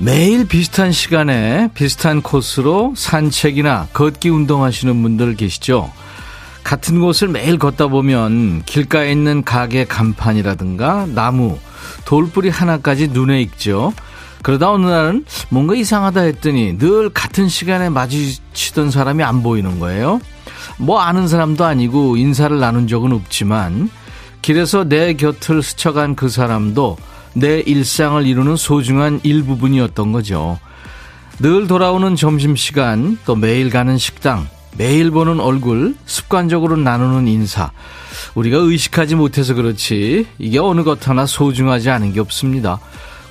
매일 비슷한 시간에 비슷한 코스로 산책이나 걷기 운동하시는 분들 계시죠? 같은 곳을 매일 걷다 보면 길가에 있는 가게 간판이라든가 나무, 돌뿌리 하나까지 눈에 익죠. 그러다 어느 날은 뭔가 이상하다 했더니 늘 같은 시간에 마주치던 사람이 안 보이는 거예요. 뭐 아는 사람도 아니고 인사를 나눈 적은 없지만 길에서 내 곁을 스쳐간 그 사람도 내 일상을 이루는 소중한 일부분이었던 거죠. 늘 돌아오는 점심시간, 또 매일 가는 식당, 매일 보는 얼굴, 습관적으로 나누는 인사. 우리가 의식하지 못해서 그렇지, 이게 어느 것 하나 소중하지 않은 게 없습니다.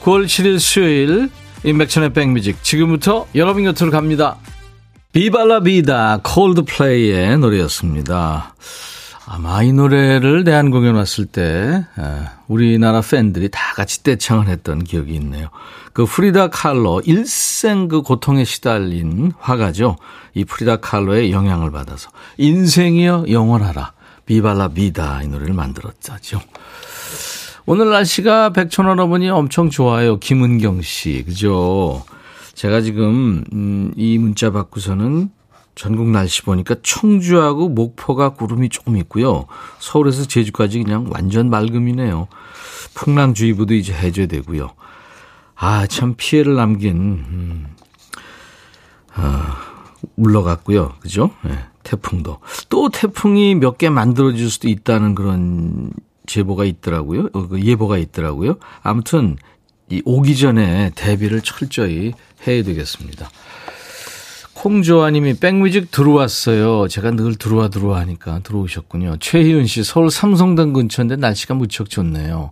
9월 7일 수요일, 인백천의 백뮤직. 지금부터 여러분 곁으로 갑니다. 비발라 비다, 콜드플레이의 노래였습니다. 아마 이 노래를 대한 공연 왔을 때 우리나라 팬들이 다 같이 떼창을 했던 기억이 있네요. 그 프리다 칼로 일생 그 고통에 시달린 화가죠. 이 프리다 칼로의 영향을 받아서 인생이여 영원하라 비발라 비다 이 노래를 만들었죠. 오늘 날씨가 백천원 어머니 엄청 좋아요. 김은경 씨 그죠? 제가 지금 음, 이 문자 받고서는 전국 날씨 보니까 청주하고 목포가 구름이 조금 있고요. 서울에서 제주까지 그냥 완전 맑음이네요. 풍랑주의보도 이제 해제되고요. 아, 참 피해를 남긴, 음, 아, 물러갔고요. 그죠? 네, 태풍도. 또 태풍이 몇 개 만들어질 수도 있다는 그런 제보가 있더라고요. 어, 그 예보가 있더라고요. 아무튼, 이 오기 전에 대비를 철저히 해야 되겠습니다. 콩조아님이 백뮤직 들어왔어요. 제가 늘 들어와 들어와 하니까 들어오셨군요. 최희은 씨 서울 삼성동 근처인데 날씨가 무척 좋네요.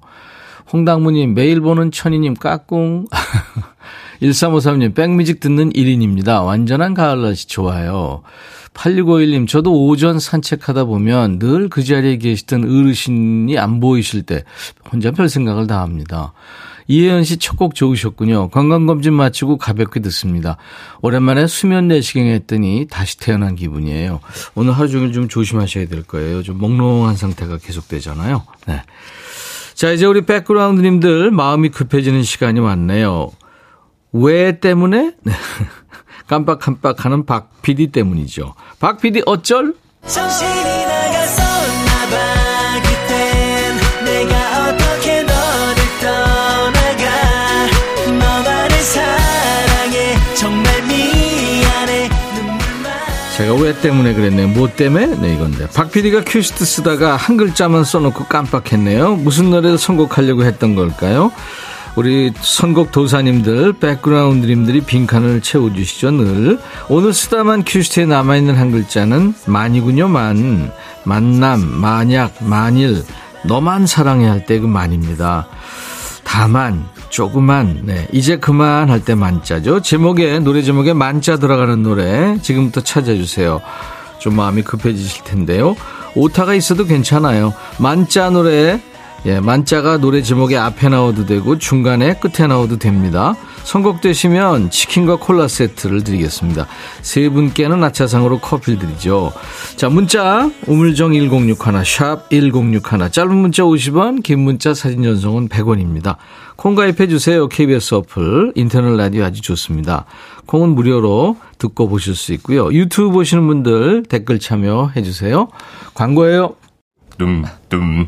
홍당무님 매일 보는 천희님 까꿍. 1353님 백뮤직 듣는 1인입니다. 완전한 가을 날씨 좋아요. 8651님 저도 오전 산책하다 보면 늘 그 자리에 계시던 어르신이 안 보이실 때 혼자 별 생각을 다 합니다. 이혜연 씨 첫 곡 좋으셨군요. 건강검진 마치고 가볍게 듣습니다. 오랜만에 수면 내시경 했더니 다시 태어난 기분이에요. 오늘 하루 종일 좀 조심하셔야 될 거예요. 좀 몽롱한 상태가 계속되잖아요. 네. 자, 이제 우리 백그라운드님들 마음이 급해지는 시간이 왔네요. 왜 때문에? 네. 깜빡깜빡 하는 박 PD 때문이죠. 박 PD 어쩔? 정신이 제가 왜 때문에 그랬네요. 뭐 때문에? 네, 이건데. 박 PD가 큐시트 쓰다가 한 글자만 써놓고 깜빡했네요. 무슨 노래를 선곡하려고 했던 걸까요? 우리 선곡 도사님들, 백그라운드님들이 빈칸을 채워주시죠, 늘. 오늘 쓰다만 큐시트에 남아있는 한 글자는 만이군요, 만. 만남, 만약, 만일. 너만 사랑해 할 때 그 만입니다. 다만, 조그만, 네. 이제 그만 할 때 만자죠. 제목에, 노래 제목에 만자 들어가는 노래 지금부터 찾아주세요. 좀 마음이 급해지실 텐데요. 오타가 있어도 괜찮아요. 만자 노래, 예, 만자가 노래 제목에 앞에 나와도 되고 중간에 끝에 나와도 됩니다. 선곡되시면 치킨과 콜라 세트를 드리겠습니다. 세 분께는 아차상으로 커피를 드리죠. 자, 문자 우물정 1061, 샵 1061, 짧은 문자 50원, 긴 문자 사진 전송은 100원입니다. 콩 가입해 주세요. KBS 어플, 인터넷 라디오 아주 좋습니다. 콩은 무료로 듣고 보실 수 있고요. 유튜브 보시는 분들 댓글 참여해 주세요. 광고예요. dumdum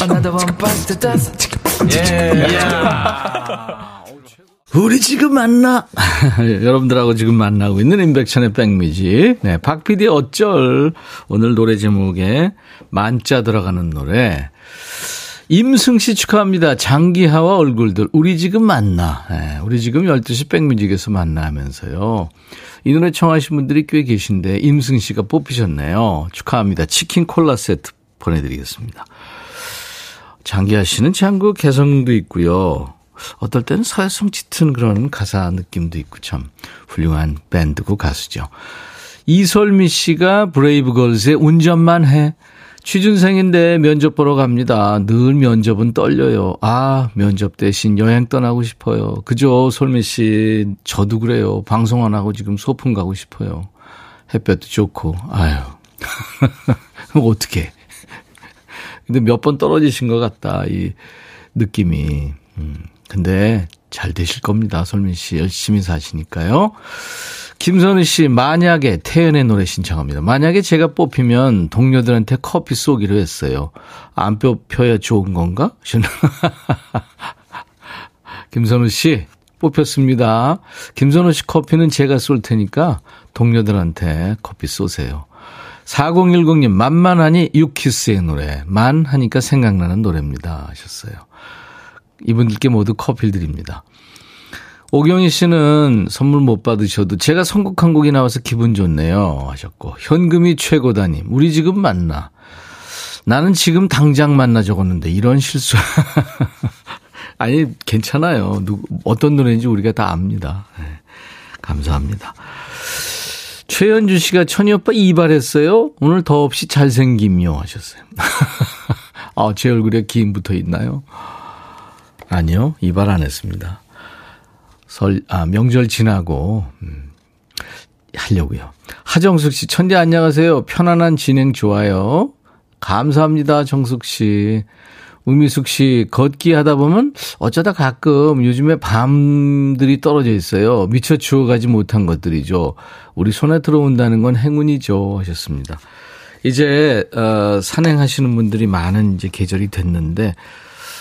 Another one bites the dust. Yeah. yeah. 우리 지금 만나. 여러분들하고 지금 만나고 있는 임백천의 백미지. 네, 박PD 어쩔. 오늘 노래 제목에 만자 들어가는 노래. 임승 씨 축하합니다. 장기하와 얼굴들. 우리 지금 만나. 네, 우리 지금 12시 백뮤직에서 만나면서요. 이 노래 청하신 분들이 꽤 계신데, 임승 씨가 뽑히셨네요. 축하합니다. 치킨 콜라 세트 보내드리겠습니다. 장기하 씨는 참 그 개성도 있고요. 어떨 때는 사회성 짙은 그런 가사 느낌도 있고 참 훌륭한 밴드고 가수죠. 이솔미 씨가 브레이브걸스의 운전만 해. 취준생인데 면접 보러 갑니다. 늘 면접은 떨려요. 아, 면접 대신 여행 떠나고 싶어요. 그죠, 솔미 씨. 저도 그래요. 방송 안 하고 지금 소풍 가고 싶어요. 햇볕도 좋고, 아유. 어떻게. 근데 몇 번 떨어지신 것 같다, 이 느낌이. 음. 근데 잘 되실 겁니다. 솔민 씨 열심히 사시니까요. 김선우 씨, 만약에 태연의 노래 신청합니다. 만약에 제가 뽑히면 동료들한테 커피 쏘기로 했어요. 안 뽑혀야 좋은 건가? 김선우 씨, 뽑혔습니다. 김선우 씨 커피는 제가 쏠 테니까 동료들한테 커피 쏘세요. 4010님, 만만하니 유키스의 노래. 만 하니까 생각나는 노래입니다. 하셨어요. 이분들께 모두 커피를 드립니다. 오경희 씨는 선물 못 받으셔도 제가 선곡한 곡이 나와서 기분 좋네요. 하셨고. 현금이 최고다님. 우리 지금 만나. 나는 지금 당장 만나 적었는데 이런 실수. 아니, 괜찮아요. 누구, 어떤 노래인지 우리가 다 압니다. 네, 감사합니다. 최현주 씨가 천희 오빠 이발했어요? 오늘 더없이 잘생김요. 하셨어요. 아, 제 얼굴에 기임 붙어 있나요? 아니요, 이발 안 했습니다. 설, 아, 명절 지나고, 음, 하려고요. 하정숙 씨, 천디 안녕하세요. 편안한 진행 좋아요. 감사합니다, 정숙 씨. 우미숙 씨, 걷기 하다 보면 어쩌다 가끔 요즘에 밤들이 떨어져 있어요. 미처 주워가지 못한 것들이죠. 우리 손에 들어온다는 건 행운이죠. 하셨습니다. 이제, 어, 산행하시는 분들이 많은 이제 계절이 됐는데,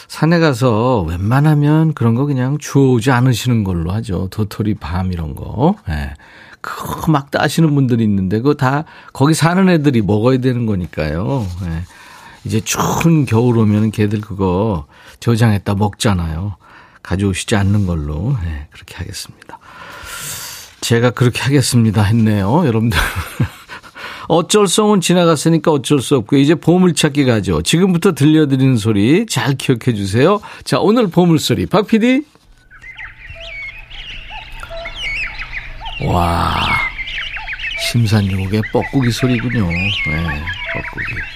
산에 가서 웬만하면 그런 거 그냥 주워오지 않으시는 걸로 하죠. 도토리 밤 이런 거. 예. 네. 그거 막 따시는 분들이 있는데 그거 다 거기 사는 애들이 먹어야 되는 거니까요. 네. 이제 추운 겨울 오면 걔들 그거 저장했다 먹잖아요. 가져오시지 않는 걸로 네, 그렇게 하겠습니다. 제가 그렇게 하겠습니다 했네요. 여러분들. 어쩔 성은 지나갔으니까 어쩔 수 없고 이제 보물찾기 가죠. 지금부터 들려드리는 소리 잘 기억해 주세요. 자, 오늘 보물소리 박 PD. 와, 심산유곡의 뻐꾸기 소리군요. 네, 뻐꾸기.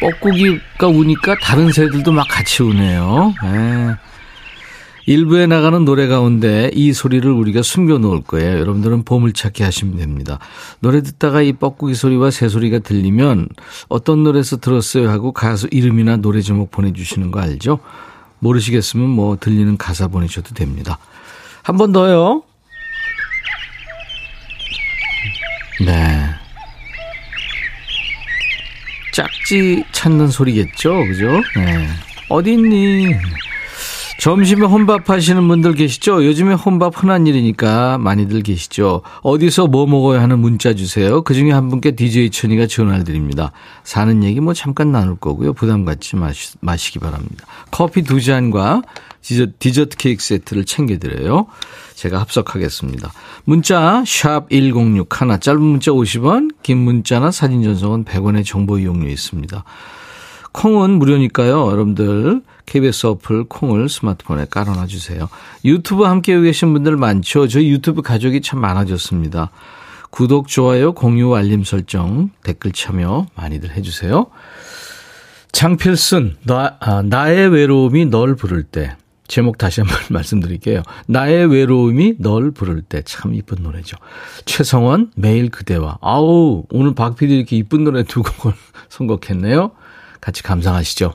뻐꾸기가 우니까 다른 새들도 막 같이 우네요. 네. 일부에 나가는 노래 가운데 이 소리를 우리가 숨겨 놓을 거예요. 여러분들은 보물찾기 하시면 됩니다. 노래 듣다가 이 뻐꾸기 소리와 새 소리가 들리면 어떤 노래에서 들었어요 하고 가수 이름이나 노래 제목 보내주시는 거 알죠? 모르시겠으면 뭐 들리는 가사 보내셔도 됩니다. 한 번 더요. 네. 짝지 찾는 소리겠죠? 그죠? 네. 어디 있니? 점심에 혼밥 하시는 분들 계시죠? 요즘에 혼밥 흔한 일이니까 많이들 계시죠? 어디서 뭐 먹어야 하는 문자 주세요. 그 중에 한 분께 DJ 천이가 전화를 드립니다. 사는 얘기 뭐 잠깐 나눌 거고요. 부담 갖지 마시, 마시기 바랍니다. 커피 두 잔과 디저트, 디저트 케이크 세트를 챙겨드려요. 제가 합석하겠습니다. 문자 1061, 짧은 문자 50원, 긴 문자나 사진 전송은 100원의 정보 이용료 있습니다. 콩은 무료니까요. 여러분들 KBS 어플 콩을 스마트폰에 깔아놔 주세요. 유튜브 함께 계신 분들 많죠. 저희 유튜브 가족이 참 많아졌습니다. 구독, 좋아요, 공유, 알림 설정, 댓글 참여 많이들 해주세요. 장필순, 나, 아, 나의 외로움이 널 부를 때. 제목 다시 한번 말씀드릴게요. 나의 외로움이 널 부를 때 참 이쁜 노래죠. 최성원 매일 그대와 아우 오늘 박 PD 이렇게 이쁜 노래 두 곡을 선곡했네요. 같이 감상하시죠.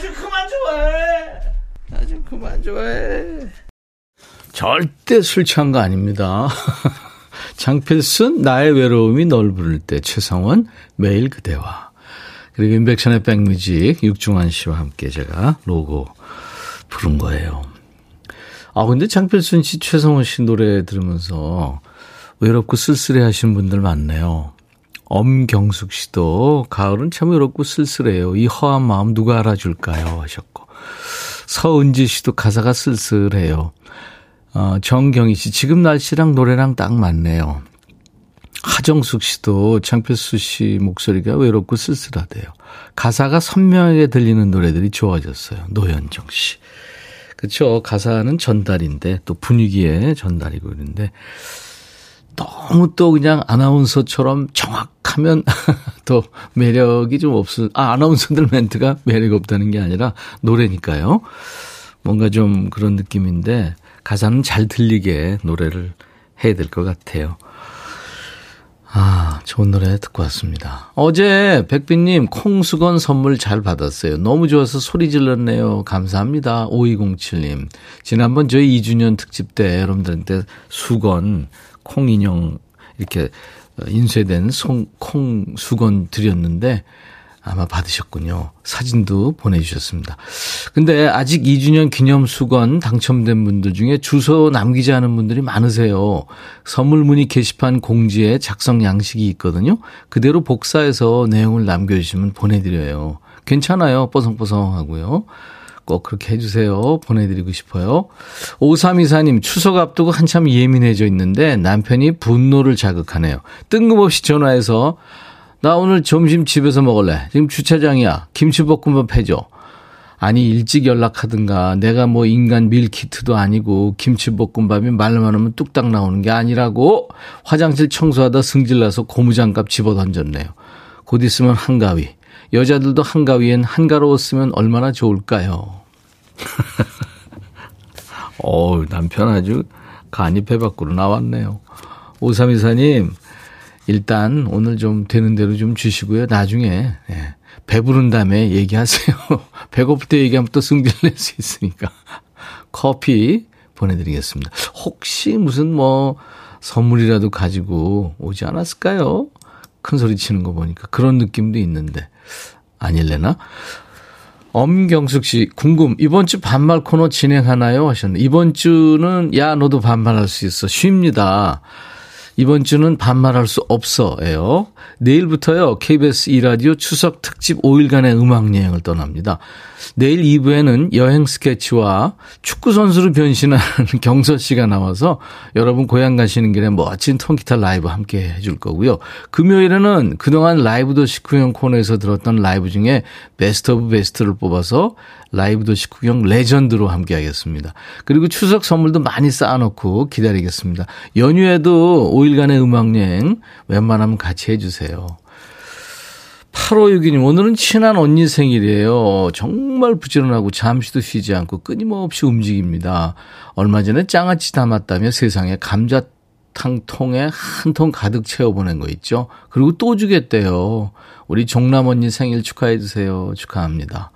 좋아해. 나 좀 그만 좋아해. 절대 술 취한 거 아닙니다. 장필순 나의 외로움이 널 부를 때 최성원 매일 그대와 그리고 인백션의 백뮤직 육중환 씨와 함께 제가 로고 부른 거예요. 아 근데 장필순 씨 최성원 씨 노래 들으면서 외롭고 쓸쓸해 하시는 분들 많네요. 엄경숙 씨도 가을은 참 외롭고 쓸쓸해요. 이 허한 마음 누가 알아줄까요? 하셨고. 서은지 씨도 가사가 쓸쓸해요. 어, 정경희 씨, 지금 날씨랑 노래랑 딱 맞네요. 하정숙 씨도 창필수 씨 목소리가 외롭고 쓸쓸하대요. 가사가 선명하게 들리는 노래들이 좋아졌어요. 노현정 씨. 그렇죠. 가사는 전달인데 또 분위기에 전달이고 그런데 너무 또 그냥 아나운서처럼 정확하면 또 매력이 좀 없어. 아, 아나운서들 멘트가 매력 없다는 게 아니라 노래니까요. 뭔가 좀 그런 느낌인데 가사는 잘 들리게 노래를 해야 될 것 같아요. 아, 좋은 노래 듣고 왔습니다. 어제 백빈님 콩수건 선물 잘 받았어요. 너무 좋아서 소리 질렀네요. 감사합니다. 5207님. 지난번 저희 2주년 특집 때 여러분들한테 수건 콩 인형 이렇게 인쇄된 송, 콩 수건 드렸는데 아마 받으셨군요. 사진도 보내주셨습니다. 근데 아직 2주년 기념 수건 당첨된 분들 중에 주소 남기지 않은 분들이 많으세요. 선물 문의 게시판 공지에 작성 양식이 있거든요. 그대로 복사해서 내용을 남겨주시면 보내드려요. 괜찮아요. 뽀송뽀송하고요. 꼭 그렇게 해주세요. 보내드리고 싶어요. 5324님, 추석 앞두고 한참 예민해져 있는데 남편이 분노를 자극하네요. 뜬금없이 전화해서 나 오늘 점심 집에서 먹을래. 지금 주차장이야. 김치볶음밥 해줘. 아니 일찍 연락하든가 내가 뭐 인간 밀키트도 아니고 김치볶음밥이 말만 하면 뚝딱 나오는 게 아니라고 화장실 청소하다 승질나서 고무장갑 집어 던졌네요. 곧 있으면 한가위. 여자들도 한가위엔 한가로웠으면 얼마나 좋을까요? 어 남편 아주 간이 배 밖으로 나왔네요. 오삼이사님, 일단 오늘 좀 되는 대로 좀 주시고요. 나중에, 예, 배부른 다음에 얘기하세요. 배고플 때 얘기하면 또 승질 낼 수 있으니까. 커피 보내드리겠습니다. 혹시 무슨 뭐 선물이라도 가지고 오지 않았을까요? 큰 소리 치는 거 보니까 그런 느낌도 있는데. 아닐래나? 엄경숙 씨, 궁금. 이번 주 반말 코너 진행하나요? 하셨네. 이번 주는, 야, 너도 반말할 수 있어. 쉽니다. 이번 주는 반말할 수 없어요. 내일부터요, KBS 2라디오 추석 특집 5일간의 음악 여행을 떠납니다. 내일 2부에는 여행 스케치와 축구 선수로 변신하는 경서 씨가 나와서 여러분 고향 가시는 길에 멋진 통기타 라이브 함께 해줄 거고요. 금요일에는 그동안 라이브 도시 구경 코너에서 들었던 라이브 중에 best of best를 뽑아서 라이브 도시 구경 레전드로 함께 하겠습니다. 그리고 추석 선물도 많이 쌓아놓고 기다리겠습니다. 연휴에도 5일간의 음악여행 웬만하면 같이 해주세요. 8562님, 오늘은 친한 언니 생일이에요. 정말 부지런하고 잠시도 쉬지 않고 끊임없이 움직입니다. 얼마 전에 장아찌 담았다며 세상에 감자 탕 통에 한 통 가득 채워보낸 거 있죠? 그리고 또 주겠대요. 우리 종남 언니 생일 축하해주세요. 축하합니다.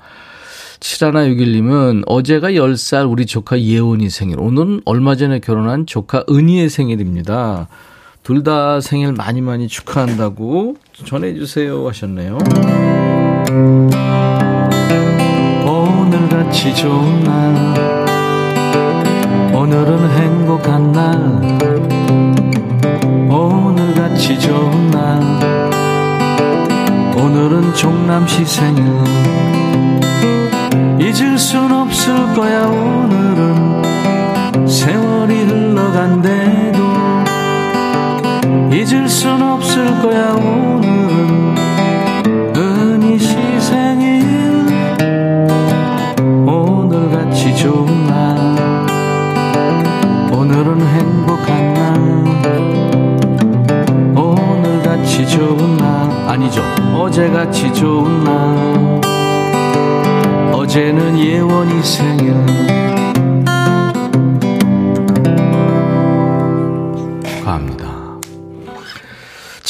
7161님은 어제가 10살 우리 조카 예원이 생일. 오늘은 얼마 전에 결혼한 조카 은희의 생일입니다. 둘 다 생일 많이 많이 축하한다고 전해주세요 하셨네요. 오늘같이 좋은 날 오늘은 행복한 날 오늘같이 좋은 날 오늘은 종남시 생일 잊을 순 없을 거야 오늘은. 세월이 흘러간대도 잊을 순 없을 거야 오늘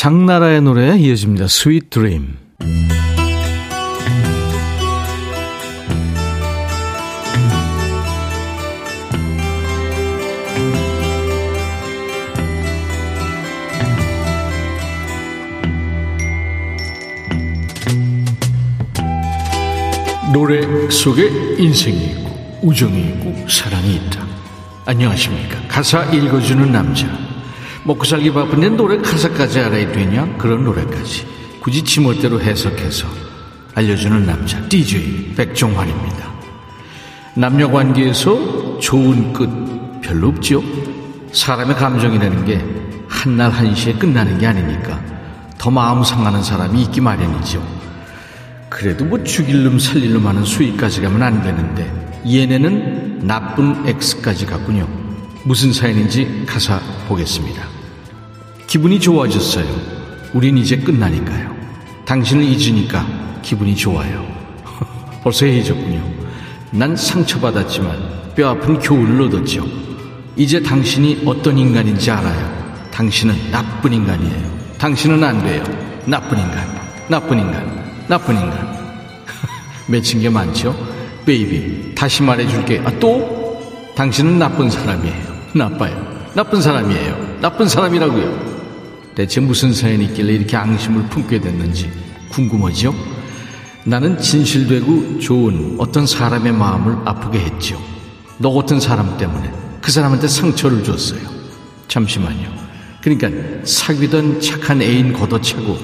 장나라의 노래 이어집니다 Sweet Dream 노래 속에 인생이 있고 우정이 있고 사랑이 있다. 안녕하십니까. 가사 읽어주는 남자. 먹고 살기 바쁜데 노래 가사까지 알아야 되냐? 그런 노래까지. 굳이 지멋대로 해석해서 알려주는 남자. DJ 백종환입니다. 남녀 관계에서 좋은 끝 별로 없죠? 사람의 감정이라는 게 한날 한시에 끝나는 게 아니니까 더 마음 상하는 사람이 있기 마련이죠. 그래도 뭐 죽일 놈 살릴 놈 하는 수위까지 가면 안 되는데 얘네는 나쁜 X까지 갔군요. 무슨 사연인지 가사 보겠습니다. 기분이 좋아졌어요. 우린 이제 끝나니까요. 당신을 잊으니까 기분이 좋아요. 벌써 해해졌군요. 난 상처받았지만 뼈아픈 교훈을 얻었죠. 이제 당신이 어떤 인간인지 알아요. 당신은 나쁜 인간이에요. 당신은 안 돼요. 나쁜 인간, 나쁜 인간. 나쁜 인간. 맺힌 게 많죠? 베이비, 다시 말해줄게. 아, 또? 당신은 나쁜 사람이에요. 나빠요. 나쁜 사람이에요. 나쁜 사람이라고요. 대체 무슨 사연이 있길래 이렇게 앙심을 품게 됐는지 궁금하죠? 나는 진실되고 좋은 어떤 사람의 마음을 아프게 했죠. 너 같은 사람 때문에 그 사람한테 상처를 줬어요. 잠시만요. 그러니까 사귀던 착한 애인 걷어차고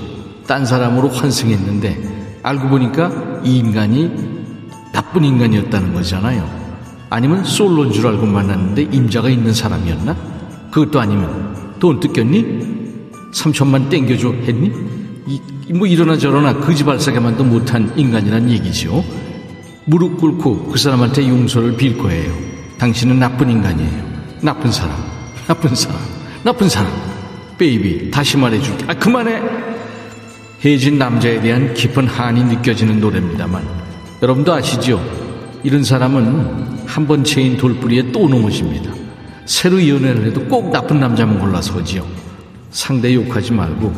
딴 사람으로 환승했는데 알고 보니까 이 인간이 나쁜 인간이었다는 거잖아요. 아니면 솔로인 줄 알고 만났는데 임자가 있는 사람이었나? 그것도 아니면 돈 뜯겼니? 삼천만 땡겨줘 했니? 이, 뭐 이러나 저러나 거지발사게만도 못한 인간이란 얘기죠. 무릎 꿇고 그 사람한테 용서를 빌 거예요. 당신은 나쁜 인간이에요. 나쁜 사람, 나쁜 사람, 나쁜 사람. 베이비, 다시 말해줄게. 아, 그만해! 헤어진 남자에 대한 깊은 한이 느껴지는 노래입니다만 여러분도 아시죠? 이런 사람은 한 번 채인 돌뿌리에 또 넘어집니다. 새로 연애를 해도 꼭 나쁜 남자만 골라서지요. 상대 욕하지 말고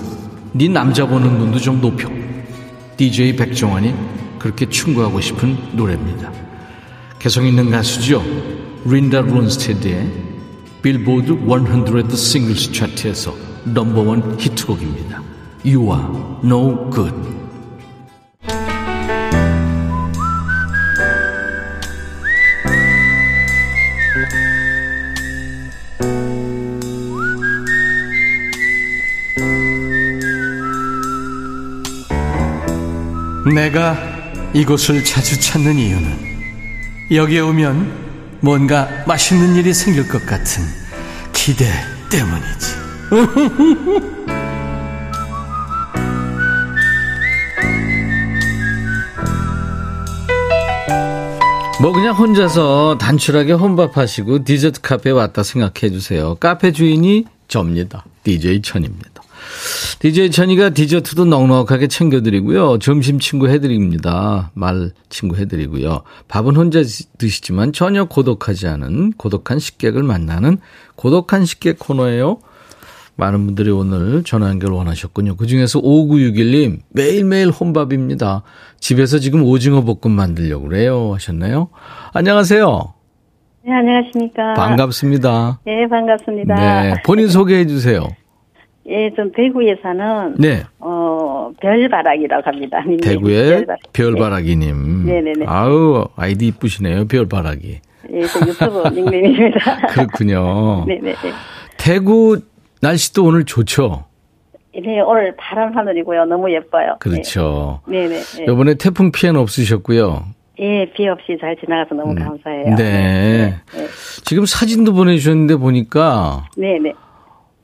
네 남자 보는 눈도 좀 높여. DJ 백종환이 그렇게 충고하고 싶은 노래입니다. 개성 있는 가수죠. 린다 론스테드의 빌보드 100 싱글스 차트에서 넘버원 히트곡입니다. You are no good. 내가 이곳을 자주 찾는 이유는 여기에 오면 뭔가 맛있는 일이 생길 것 같은 기대 때문이지. 뭐 그냥 혼자서 단출하게 혼밥하시고 디저트 카페에 왔다 생각해 주세요. 카페 주인이 접니다. DJ 천입니다. DJ 천이가 디저트도 넉넉하게 챙겨드리고요. 점심 친구 해드립니다. 말 친구 해드리고요. 밥은 혼자 드시지만 전혀 고독하지 않은 고독한 식객을 만나는 고독한 식객 코너예요. 많은 분들이 오늘 전화 연결 원하셨군요. 그 중에서 5961님, 매일매일 혼밥입니다. 집에서 지금 오징어 볶음 만들려고 그래요. 하셨나요? 안녕하세요. 네, 안녕하십니까. 반갑습니다. 네, 반갑습니다. 네, 본인 소개해 주세요. 예, 좀 대구에 사는 네. 어, 별바라기라고 합니다. 대구의 별바라기. 별바라기 님. 네, 네, 네. 아우 아이디 이쁘시네요, 별바라기. 예, 저 유튜브 닉네임입니다. 그렇군요. 네, 네, 네. 대구 날씨도 오늘 좋죠? 네, 오늘 파란 하늘이고요. 너무 예뻐요. 그렇죠. 네, 네. 네. 이번에 태풍 피해는 없으셨고요. 예, 비 없이 잘 지나가서 너무 음. 감사해요. 네. 네. 네. 지금 사진도 보내주셨는데 보니까. 네, 네.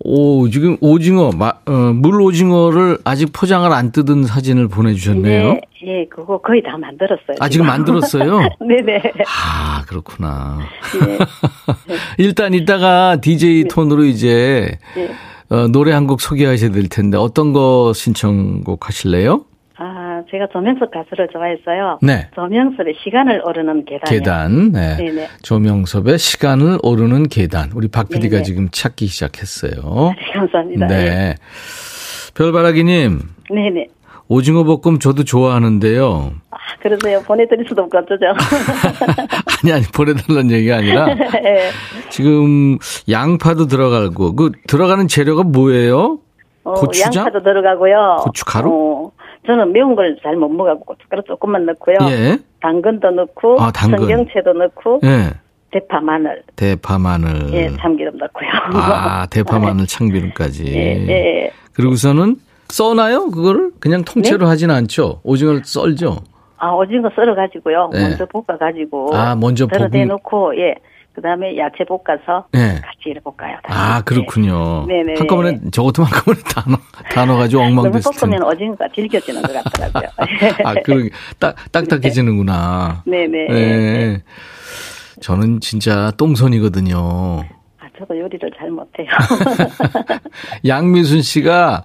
오, 지금 오징어, 마, 어, 물 오징어를 아직 포장을 안 뜯은 사진을 보내주셨네요. 네, 예, 그거 거의 다 만들었어요. 아, 지금 만들었어요? 네네. 아, 그렇구나. 네. 일단 이따가 DJ 톤으로 이제 네. 어, 노래 한 곡 소개하셔야 될 텐데 어떤 거 신청곡 하실래요? 아, 제가 조명섭 가수를 좋아했어요. 네. 조명섭의 시간을 오르는 계단. 계단. 네. 네네. 조명섭의 시간을 오르는 계단. 우리 박 PD가. 지금 찾기 시작했어요. 네, 감사합니다. 네. 별바라기님, 네네. 오징어 볶음 저도 좋아하는데요. 아, 그러세요. 보내드릴 수도 없고 어쩌죠. 아니, 아니, 보내달라는 얘기가 아니라, 네. 지금 양파도 들어가고, 그, 들어가는 재료가 뭐예요? 어, 고추장? 양파도 들어가고요. 고춧가루? 어, 저는 매운 걸 잘 못 먹어갖고 고춧가루 조금만 넣고요. 예. 당근도 넣고, 아, 당근. 청경채도 넣고, 예. 대파, 마늘, 대파, 마늘. 예, 참기름 넣고요. 아, 대파, 마늘, 참기름까지. 예, 예. 그리고서는 써나요? 그거를? 그냥 통째로 하진 않죠? 오징어를 썰죠? 아, 오징어 썰어 가지고요. 네. 먼저 볶아 가지고. 아, 먼저 썰어 볶은- 대놓고, 예. 그 다음에 야채 볶아서 네. 같이 이렇게 볶아요. 아, 그렇군요. 네. 네네. 한꺼번에, 저것도 한꺼번에 다 넣어, 다 넣어가지고 엉망됐을 텐데. 볶으면 오징어가 질겨지는 것 같더라고요. 아, 그, 딱, 딱딱해지는구나. 네네. 네. 저는 진짜 똥손이거든요. 아, 저도 요리를 잘 못해요. 양미순 씨가,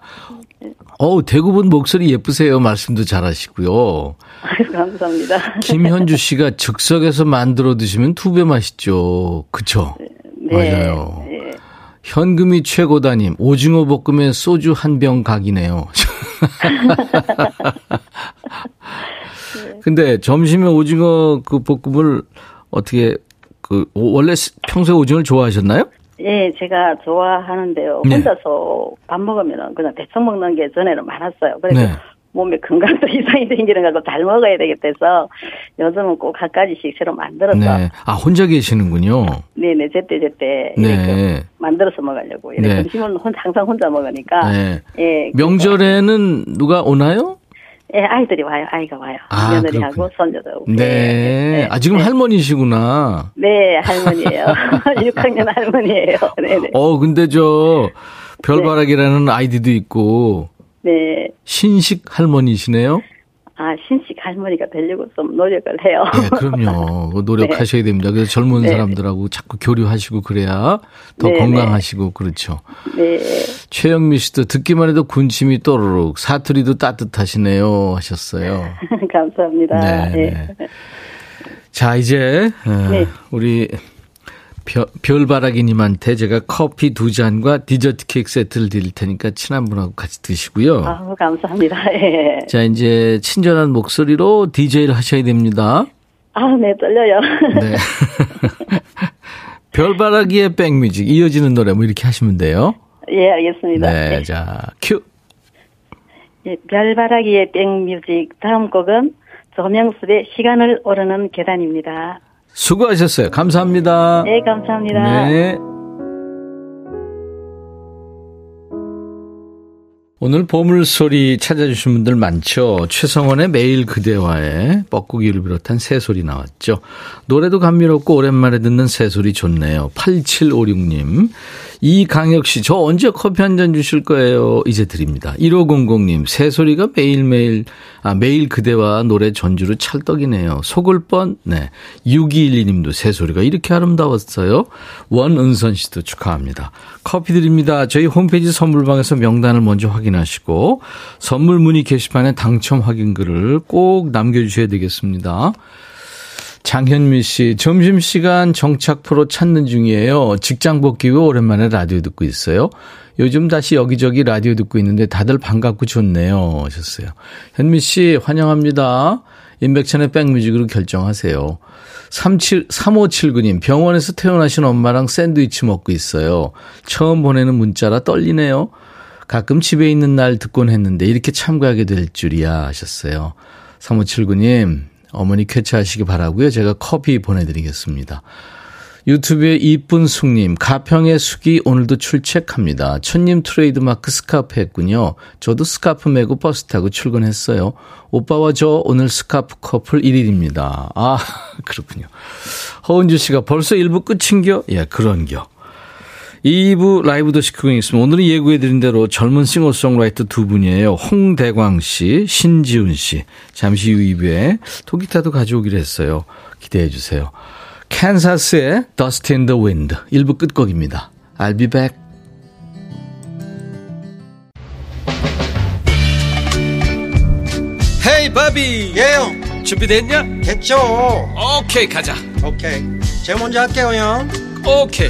어우, 대구분 목소리 예쁘세요. 말씀도 잘하시고요. 감사합니다. 김현주 씨가 즉석에서 만들어 드시면 두 배 맛있죠. 그쵸? 네. 맞아요. 네. 현금이 최고다님, 오징어 볶음에 소주 한 병 각이네요. 근데 점심에 오징어 그 볶음을 어떻게, 그, 오- 원래 스- 평소에 오징어를 좋아하셨나요? 예, 제가 좋아하는데요. 네. 혼자서 밥 먹으면 그냥 대충 먹는 게 전에는 많았어요. 그래서 네. 몸에 건강도 이상이 생기는 거고 잘 먹어야 되겠대서 요즘은 꼭 한 가지씩 새로 만들어서 네. 아, 혼자 계시는군요. 네, 네, 제때 제때 네. 만들어서 먹으려고. 이렇게 네. 점심은 혼- 항상 혼자 먹으니까. 네. 예. 명절에는 누가 오나요? 예, 아이들이 와요. 아이가 와요. 아, 며느리하고 그렇군요. 손녀도 오고. 네. 아, 지금 할머니시구나. 네, 할머니예요. 6학년 할머니예요. 네, 네. 어, 근데 저, 별바라기라는 아이디도 있고, 네. 신식 할머니시네요? 아, 신식 할머니가 되려고 좀 노력을 해요. 네, 그럼요. 노력하셔야 됩니다. 그래서 젊은 네. 사람들하고 자꾸 교류하시고 그래야 더 네, 건강하시고 그렇죠. 네. 최영미 씨도 듣기만 해도 군침이 또르륵 사투리도 따뜻하시네요 하셨어요. 감사합니다. 네, 네. 네. 자, 이제 어, 네. 우리 별, 별바라기님한테 제가 커피 두 잔과 디저트 케이크 세트를 드릴 테니까 친한 분하고 같이 드시고요. 아우, 감사합니다. 예. 자, 이제 친절한 목소리로 DJ를 하셔야 됩니다. 아, 네, 떨려요. 네. 별바라기의 백뮤직 이어지는 노래 뭐 이렇게 하시면 돼요. 예, 알겠습니다. 네, 예. 자 큐. 예, 별바라기의 백뮤직 다음 곡은 조명습의 시간을 오르는 계단입니다. 수고하셨어요. 감사합니다. 네, 감사합니다. 네. 오늘 보물소리 찾아주신 분들 많죠. 최성원의 매일 그대와의 뻐꾸기를 비롯한 새소리 나왔죠. 노래도 감미롭고 오랜만에 듣는 새소리 좋네요. 8756님. 이강혁 씨, 저 언제 커피 한 잔 주실 거예요? 이제 드립니다. 1500님, 새소리가 매일매일, 아, 매일 그대와 노래 전주로 찰떡이네요. 속을 뻔, 네. 6212님도 새소리가 이렇게 아름다웠어요. 원은선 씨도 축하합니다. 커피 드립니다. 저희 홈페이지 선물방에서 명단을 먼저 확인 하시고, 선물 문의 게시판에 당첨 확인글을 꼭 남겨주셔야 되겠습니다. 장현미 씨, 점심시간 정착 프로 찾는 중이에요. 직장 복귀 후 오랜만에 라디오 듣고 있어요. 요즘 다시 여기저기 라디오 듣고 있는데 다들 반갑고 좋네요. 하셨어요. 현미 씨, 환영합니다. 인백천의 백뮤직으로 결정하세요. 37, 3579님, 병원에서 퇴원하신 엄마랑 샌드위치 먹고 있어요. 처음 보내는 문자라 떨리네요. 가끔 집에 있는 날 듣곤 했는데 이렇게 참가하게 될 줄이야 하셨어요. 3579님, 어머니 쾌차하시기 바라고요. 제가 커피 보내드리겠습니다. 유튜브에 이쁜 숙님, 가평의 숙이 오늘도 출첵합니다. 천님 트레이드 마크 스카프 했군요. 저도 스카프 메고 버스 타고 출근했어요. 오빠와 저 오늘 스카프 커플 1일입니다. 아, 그렇군요. 허은주 씨가 벌써 1부 끝인겨? 예, 그런겨. 2부 라이브 도시 구경 있습니다. 오늘은 예고해드린 대로 젊은 싱어송라이터 두 분이에요. 홍대광 씨, 신지훈 씨. 잠시 후 2부에 통기타도 가져오기로 했어요. 기대해 주세요. 캔사스의 Dust in the Wind 1부 끝곡입니다. I'll be back. 헤이 바비 예영 준비됐냐? 됐죠 오케이 가자 오케이 제가 먼저 할게요 형 오케이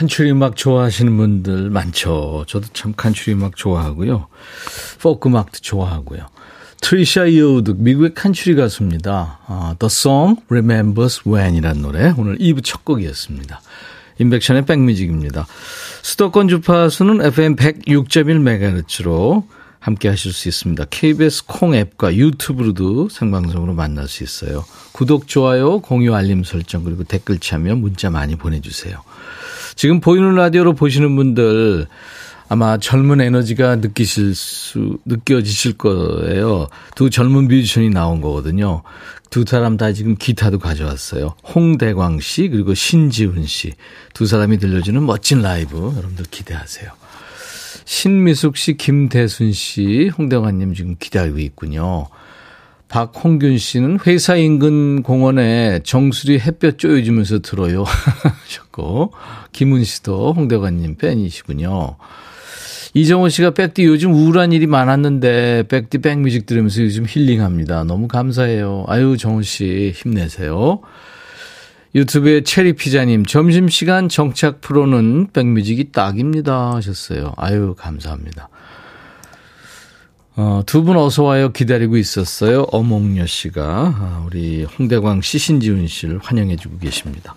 칸츄리 음악 좋아하시는 분들 많죠. 저도 참 칸츄리 음악 좋아하고요. 포크 음악도 좋아하고요. 트리샤 이오드 미국의 칸츄리 가수입니다. 아, The Song Remembers When이라는 노래 오늘 2부 첫 곡이었습니다. 인백션의 백뮤직입니다. 수도권 주파수는 FM 106.1MHz로 함께 하실 수 있습니다. KBS 콩 앱과 유튜브로도 생방송으로 만날 수 있어요. 구독, 좋아요, 공유, 알림 설정 그리고 댓글 참여 문자 많이 보내주세요. 지금 보이는 라디오로 보시는 분들 아마 젊은 에너지가 느끼실 수, 느껴지실 거예요. 두 젊은 뮤지션이 나온 거거든요. 두 사람 다 지금 기타도 가져왔어요. 홍대광 씨, 그리고 신지훈 씨. 두 사람이 들려주는 멋진 라이브, 여러분들 기대하세요. 신미숙 씨, 김대순 씨, 홍대광님 지금 기다리고 있군요. 박홍균 씨는 회사 인근 공원에 정수리 햇볕 쪼여주면서 들어요. 하셨고, 김은 씨도 홍대관님 팬이시군요. 이정호 씨가 백디 요즘 우울한 일이 많았는데 백디 백뮤직 들으면서 요즘 힐링합니다. 너무 감사해요. 아유 정호 씨 힘내세요. 유튜브에 체리 피자님 점심시간 정착 프로는 백뮤직이 딱입니다 하셨어요. 아유 감사합니다. 어, 두 분 어서 와요 기다리고 있었어요. 어몽여 씨가 아, 우리 홍대광 씨 신지훈 씨를 환영해 주고 계십니다.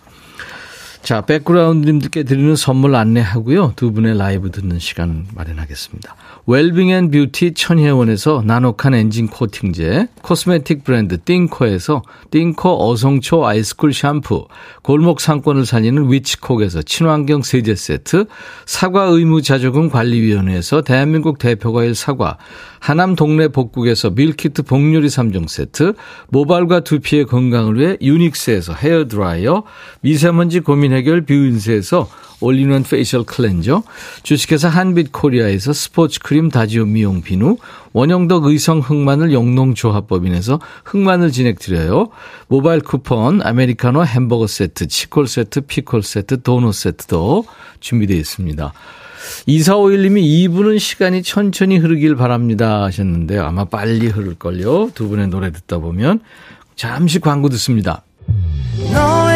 자, 백그라운드님들께 드리는 선물 안내하고요. 두 분의 라이브 듣는 시간 마련하겠습니다. 웰빙 and beauty 천혜원에서 나노칸 엔진 코팅제, 코스메틱 브랜드 띵코에서 띵코 어성초 아이스쿨 샴푸, 골목 상권을 살리는 위치콕에서 친환경 세제 세트, 사과 의무 자조금 관리위원회에서 대한민국 대표과일 사과, 하남 동네 복국에서 밀키트 복요리 3종 세트, 모발과 두피의 건강을 위해 유닉스에서 헤어드라이어, 미세먼지 고민 해결 뷰인스에서 올리는 facial cleanser, 주식회사 한빛코리아에서 스포츠 크림 다지오 미용 비누, 원형덕 의성 흑마늘 영농조합법인에서 흑마늘 진행드려요. 모바일 쿠폰, 아메리카노 햄버거 세트, 치콜 세트, 피콜 세트, 도넛 세트도 준비되어 있습니다. 2451님이 2분은 시간이 천천히 흐르길 바랍니다 하셨는데 아마 빨리 흐를걸요. 두 분의 노래 듣다 보면 잠시 광고 듣습니다. 너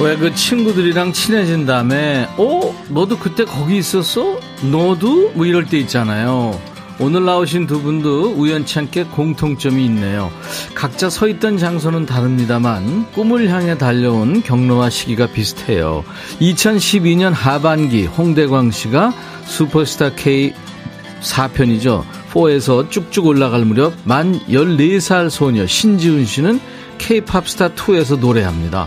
왜 그 친구들이랑 친해진 다음에 어? 너도 그때 거기 있었어? 너도? 뭐 이럴 때 있잖아요. 오늘 나오신 두 분도 우연찮게 공통점이 있네요. 각자 서 있던 장소는 다릅니다만 꿈을 향해 달려온 경로와 시기가 비슷해요. 2012년 하반기 홍대광 씨가 슈퍼스타 K 4편이죠. 4에서 쭉쭉 올라갈 무렵 만 14살 소녀 신지훈 씨는 K-팝 스타 2에서 노래합니다.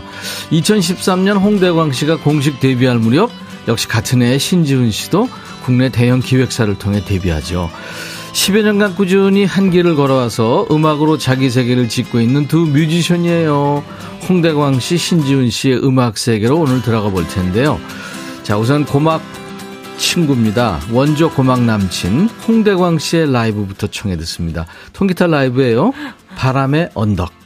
2013년 홍대광 씨가 공식 데뷔할 무렵 역시 같은 해에 신지훈 씨도 국내 대형 기획사를 통해 데뷔하죠. 10여 년간 꾸준히 한 길을 걸어와서 음악으로 자기 세계를 짓고 있는 두 뮤지션이에요. 홍대광 씨, 신지훈 씨의 음악 세계로 오늘 들어가 볼 텐데요. 자, 우선 고막 친구입니다. 원조 고막 남친 홍대광 씨의 라이브부터 청해 듣습니다. 통기타 라이브예요. 바람의 언덕.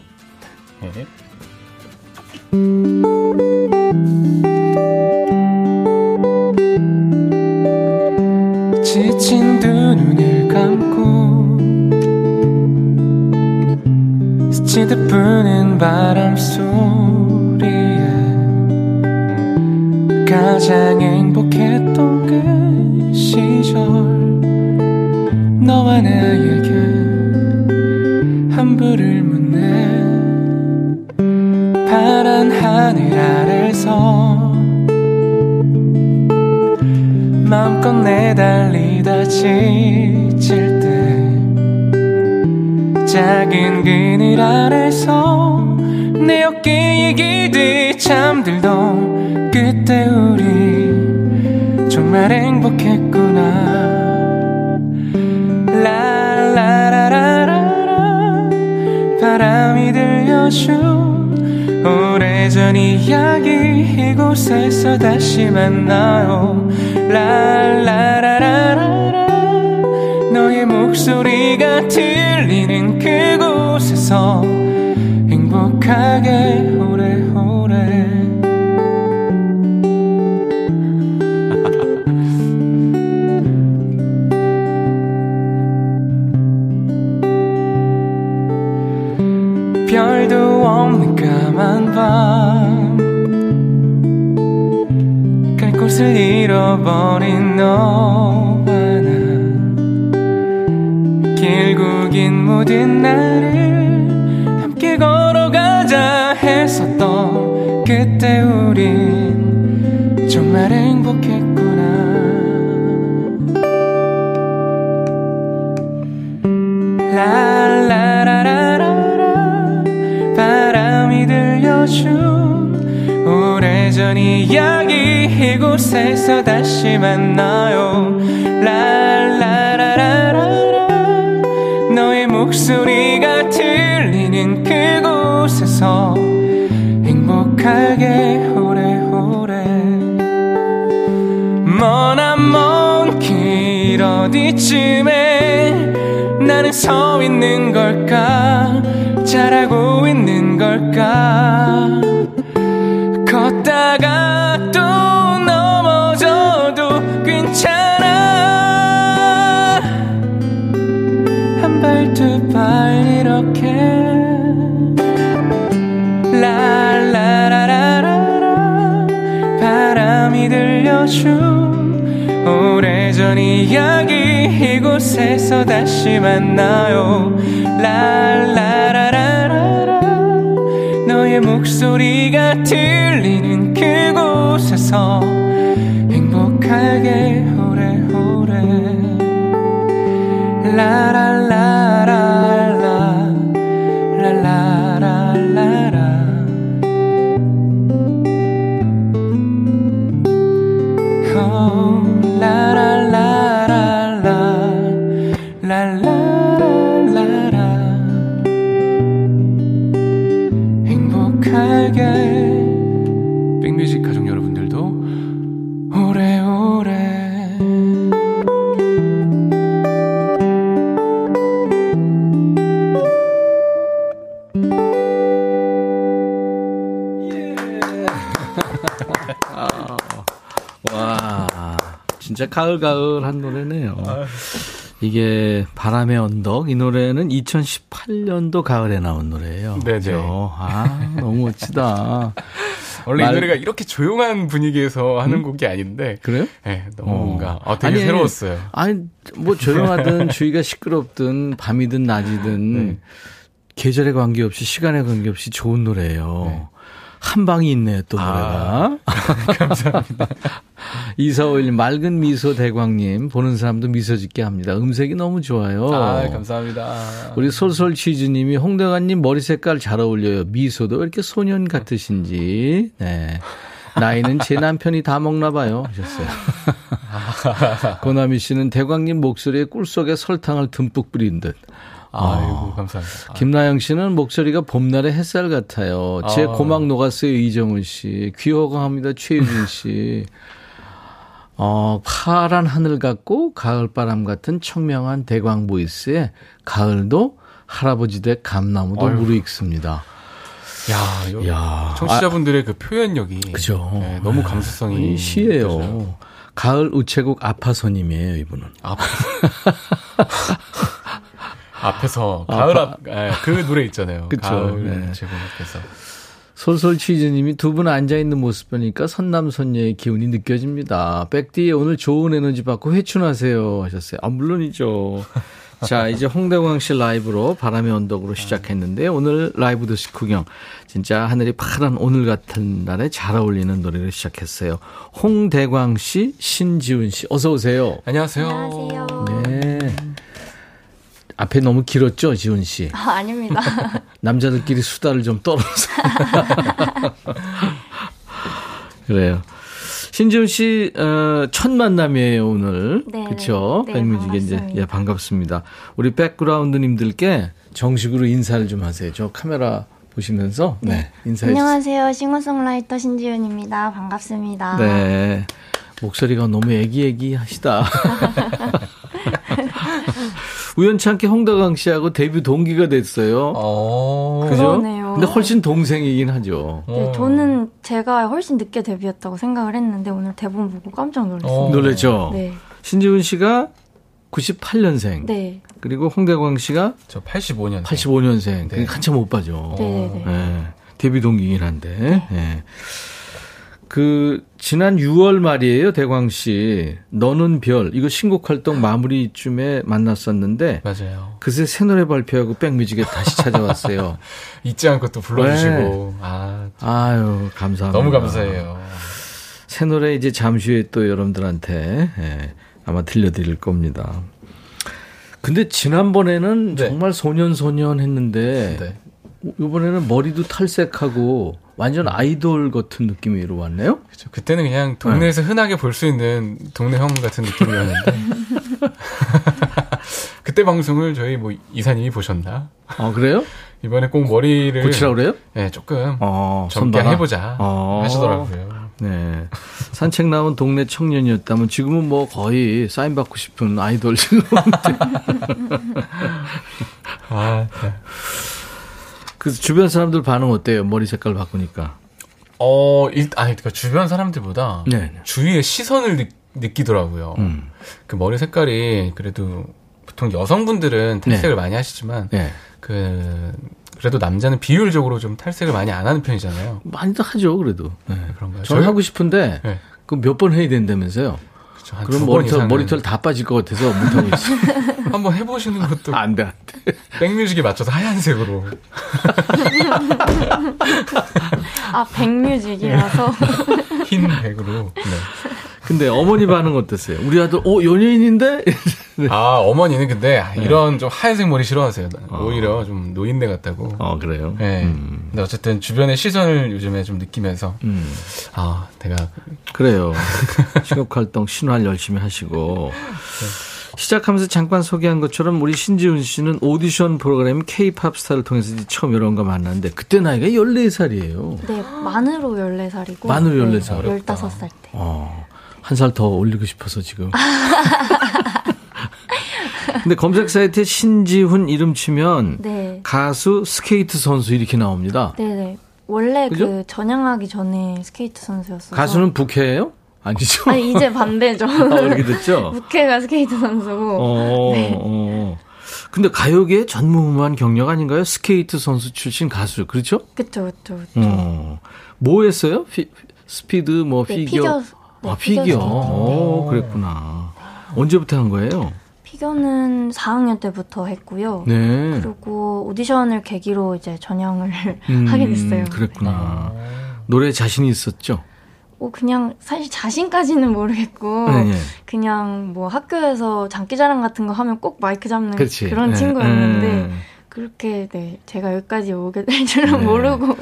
지친 두 눈을 감고 스치듯 부는 바람 소리에 가장 행복했던 그 시절 너와 나에게 한부를 묻네 파란 하늘 아래서 마음껏 내달리다 지칠 때 작은 그늘 아래서 내 어깨에 기대 잠들던 그때 우리 정말 행복했구나. 라라라라라 바람이 들려준 오래전 이야기 이곳에서 다시 만나요. 라라라라라. 너의 목소리가 들리는 그곳에서 행복하게 별도 없는 까만 밤. 갈 곳을 잃어버린 너와 나. 길고 긴 모든 날을 함께 걸어가자 했었던 그때 우린 정말 행복했구나. 라라라라라 들려준 오래전 이야기 이곳에서 다시 만나요. 라라라라라 너의 목소리가 들리는 그곳에서 행복하게 오래오래. 머나먼 길 어디쯤에 나는 서 있는 걸까 잘하고 있는 걸까? 걷다가 또 넘어져도 괜찮아. 한 발 두 발 이렇게. 라라라라라. 바람이 들려준 오래전 이야기 이곳에서 다시 만나요. 라라라라라 목소리가 들리는 그곳에서 행복하게 오래오래. 라라라라라 진짜 가을가을한 노래네요. 이게 바람의 언덕 이 노래는 2018년도 가을에 나온 노래예요. 네네. 그죠? 아 너무 멋지다. 원래 말- 이 노래가 이렇게 조용한 분위기에서 하는 곡이 아닌데 그래요? 네, 너무 어. 뭔가 어, 되게 아니, 새로웠어요. 아니 뭐 조용하든 주위가 시끄럽든 밤이든 낮이든 네. 계절에 관계없이 시간에 관계없이 좋은 노래예요. 한 방이 있네요, 또 노래가. 감사합니다. 이사오일님, 맑은 미소 대광님, 보는 사람도 미소 짓게 합니다. 음색이 너무 좋아요. 아, 감사합니다. 우리 솔솔 치즈님이 홍대관님 머리 색깔 잘 어울려요. 미소도 왜 이렇게 소년 같으신지. 네. 나이는 제 남편이 다 먹나 봐요. 하셨어요. 고나미 씨는 대광님 목소리에 꿀 속에 설탕을 듬뿍 뿌린 듯. 아이고, 감사합니다. 김나영 씨는 목소리가 봄날의 햇살 같아요. 제 아. 고막 녹았어요, 이정훈 씨. 귀여워합니다, 최유진 씨. 어, 파란 하늘 같고 가을바람 같은 청명한 대광 보이스에 가을도 할아버지 댁 감나무도 어휴. 무르익습니다. 야, 요- 야, 청취자분들의 그 표현력이. 그죠. 네, 너무 감수성이. 이 시예요. 느껴져요. 가을 우체국 아파서님이에요, 이분은. 앞. 앞에서 가을 앞, 예, 그 노래 있잖아요. 그쵸. 가을 네. 제공 앞에서. 솔솔 치즈님이 두 분 앉아있는 모습 보니까 선남선녀의 기운이 느껴집니다. 백디에 오늘 좋은 에너지 받고 회춘하세요 하셨어요. 아, 물론이죠. 자, 이제 홍대광 씨 라이브로 바람의 언덕으로 시작했는데 오늘 라이브 도시 구경. 진짜 하늘이 파란 오늘 같은 날에 잘 어울리는 노래를 시작했어요. 홍대광 씨, 신지훈 씨, 어서 오세요. 안녕하세요. 안녕하세요. 네. 앞에 너무 길었죠, 지훈 씨? 아, 아닙니다. 남자들끼리 수다를 좀 떨어서. 그래요. 신지훈 씨, 어, 첫 만남이에요, 오늘. 네, 그쵸? 네, 백뮤직에 이제, 반갑습니다. 예, 반갑습니다. 우리 백그라운드님들께 정식으로 인사를 좀 하세요. 저 카메라 보시면서. 네, 인사해 주세요. 안녕하세요. 싱어송라이터 신지윤입니다. 반갑습니다. 네. 목소리가 너무 애기애기 하시다. 우연찮게 홍다강 씨하고 데뷔 동기가 됐어요. 어. 그죠? 그러네요. 근데 훨씬 동생이긴 하죠. 네, 저는 제가 훨씬 늦게 데뷔했다고 생각을 했는데 오늘 대본 보고 깜짝 놀랐어요. 어. 놀랬죠? 네. 신지훈 씨가 98년생. 네. 그리고 홍대광 씨가 저 85년. 85년생. 네. 한참 오빠죠. 네, 네. 예, 데뷔 동기긴 한데. 예. 그 지난 6월 말이에요, 대광 씨. 너는 별 이거 신곡 활동 마무리쯤에 만났었는데 맞아요. 그새 새 노래 발표하고 백뮤직에 다시 찾아왔어요. 잊지 않고 또 불러주시고. 아, 아유, 감사합니다. 너무 감사해요. 새 노래 이제 잠시 후에 또 여러분들한테 예, 아마 들려드릴 겁니다. 근데 지난번에는 네. 정말 소년 소년 했는데 네. 이번에는 머리도 탈색하고 완전 아이돌 같은 느낌으로 왔네요. 그쵸. 그때는 그냥 동네에서 흔하게 볼 수 있는 동네 형 같은 느낌이었는데. 그때 방송을 저희 뭐 이사님이 보셨나? 아 그래요? 이번에 꼭 머리를. 고치라 그래요? 네, 조금. 어, 젊게. 해보자. 어. 하시더라고요. 네. 산책 나온 동네 청년이었다면 지금은 뭐 거의 사인 받고 싶은 아이돌 지금. 아, 네. 그래서 주변 사람들 반응 어때요? 머리 색깔 바꾸니까. 어, 일, 아니, 그러니까 주변 사람들보다 네. 네. 주위의 시선을 느, 느끼더라고요. 음. 그 머리 색깔이 그래도 보통 여성분들은 탈색을 많이 하시지만 네. 그 그래도 남자는 비율적으로 좀 탈색을 많이 안 하는 편이잖아요. 많이들 하죠, 그래도. 네. 그런가요? 저는 하고 싶은데 네. 그몇 번 해야 된다면서요. 그럼 두번 머리털 머리털 다 빠질 것 같아서 못 하고 있어. 한번 해보시는 것도 안 돼, 안 돼. 백뮤직에 맞춰서 하얀색으로 아, 백뮤직이라서. 흰 백으로. 네. 근데 어머니 반응 어땠어요? 우리 아들, 오 연예인인데? 아 어머니는 근데 이런 좀 하얀색 머리 싫어하세요. 오히려 좀 노인네 같다고. 어 그래요. 네. 음. 근데 어쨌든 주변의 시선을 요즘에 좀 느끼면서 음. 아 내가 그래요. 직업 활동 신활 열심히 하시고 시작하면서 잠깐 소개한 것처럼 우리 신지훈 씨는 오디션 프로그램 K-팝 스타를 통해서 처음 이런 거 만났는데 그때 나이가 14살이에요. 네, 만으로 14살이고. 만으로 네, 14살. 15살 때. 어, 한 살 더 올리고 싶어서 지금. 근데 검색 사이트에 신지훈 이름 치면 네. 가수 스케이트 선수 이렇게 나옵니다. 네네. 원래 그죠? 그 전향하기 전에 스케이트 선수였어서. 가수는 부캐예요? 아니죠? 아니, 이제 반대죠. 아, 그렇게 됐죠? 부캐가 스케이트 선수고. 어, 어. 근데 가요계 전무후무한 경력 아닌가요? 스케이트 선수 출신 가수. 그렇죠? 그쵸, 그쵸. 어. 뭐 했어요? 피, 스피드, 뭐, 네, 피겨? 피겨. 네, 아, 피겨 피겨. 스케이트. 어, 그랬구나. 언제부터 한 거예요? 피겨는 4학년 때부터 했고요. 네. 그리고 오디션을 계기로 이제 전향을 음, 하게 됐어요. 그랬구나. 노래 자신이 있었죠? 어, 그냥 사실 자신까지는 모르겠고 네, 네. 그냥 뭐 학교에서 장기자랑 같은 거 하면 꼭 마이크 잡는 그렇지. 그런 네, 친구였는데 네. 그렇게 네 제가 여기까지 오게 될 줄은 네. 모르고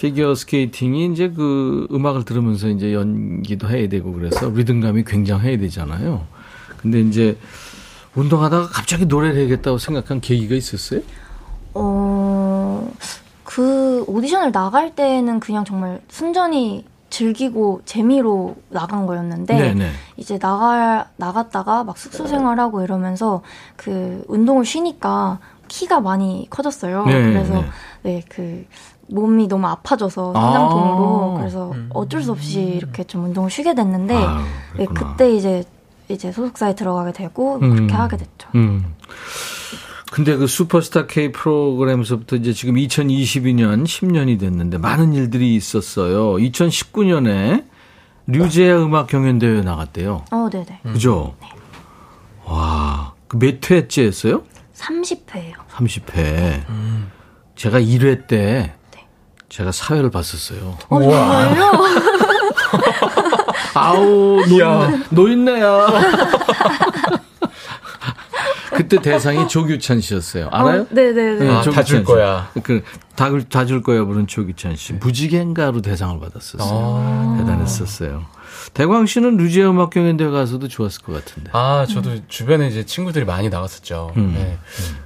피겨 스케이팅이 이제 그 음악을 들으면서 이제 연기도 해야 되고 그래서 리듬감이 굉장해야 되잖아요. 근데 이제 운동하다가 갑자기 노래를 해야겠다고 생각한 계기가 있었어요? 어, 그 오디션을 나갈 때는 그냥 정말 순전히 즐기고 재미로 나간 거였는데 네네. 이제 나가 나갔다가 막 숙소 생활하고 이러면서 그 운동을 쉬니까 키가 많이 커졌어요. 네, 그래서 네. 네그 몸이 너무 아파져서 아. 생장통으로 그래서 어쩔 수 없이 이렇게 좀 운동을 쉬게 됐는데 아유, 네. 그때 이제 이제 소속사에 들어가게 되고 음. 그렇게 하게 됐죠. 음. 근데 그 슈퍼스타 K 프로그램에서부터 이제 지금 2022년 10년이 됐는데 많은 일들이 있었어요. 2019년에 류제아 음악 경연 대회 나갔대요. 어, 네네. 그죠? 와, 그 몇 회째였어요? 30회예요. 30회. 제가 1회 때 제가 사회를 봤었어요. 어, 정말요? 아우, 노인네, 노인네야. 그때 대상이 조규찬 씨였어요. 알아요? 어, 네네네. 네, 아, 다줄 씨. 거야. 그, 다줄, 다줄 거야 부른 조규찬 씨. 무지개인가로 대상을 받았었어요. 대단했었어요. 대광 씨는 류제 음악 경연대회 가서도 좋았을 것 같은데. 아, 저도 주변에 이제 친구들이 많이 나갔었죠. 음. 네.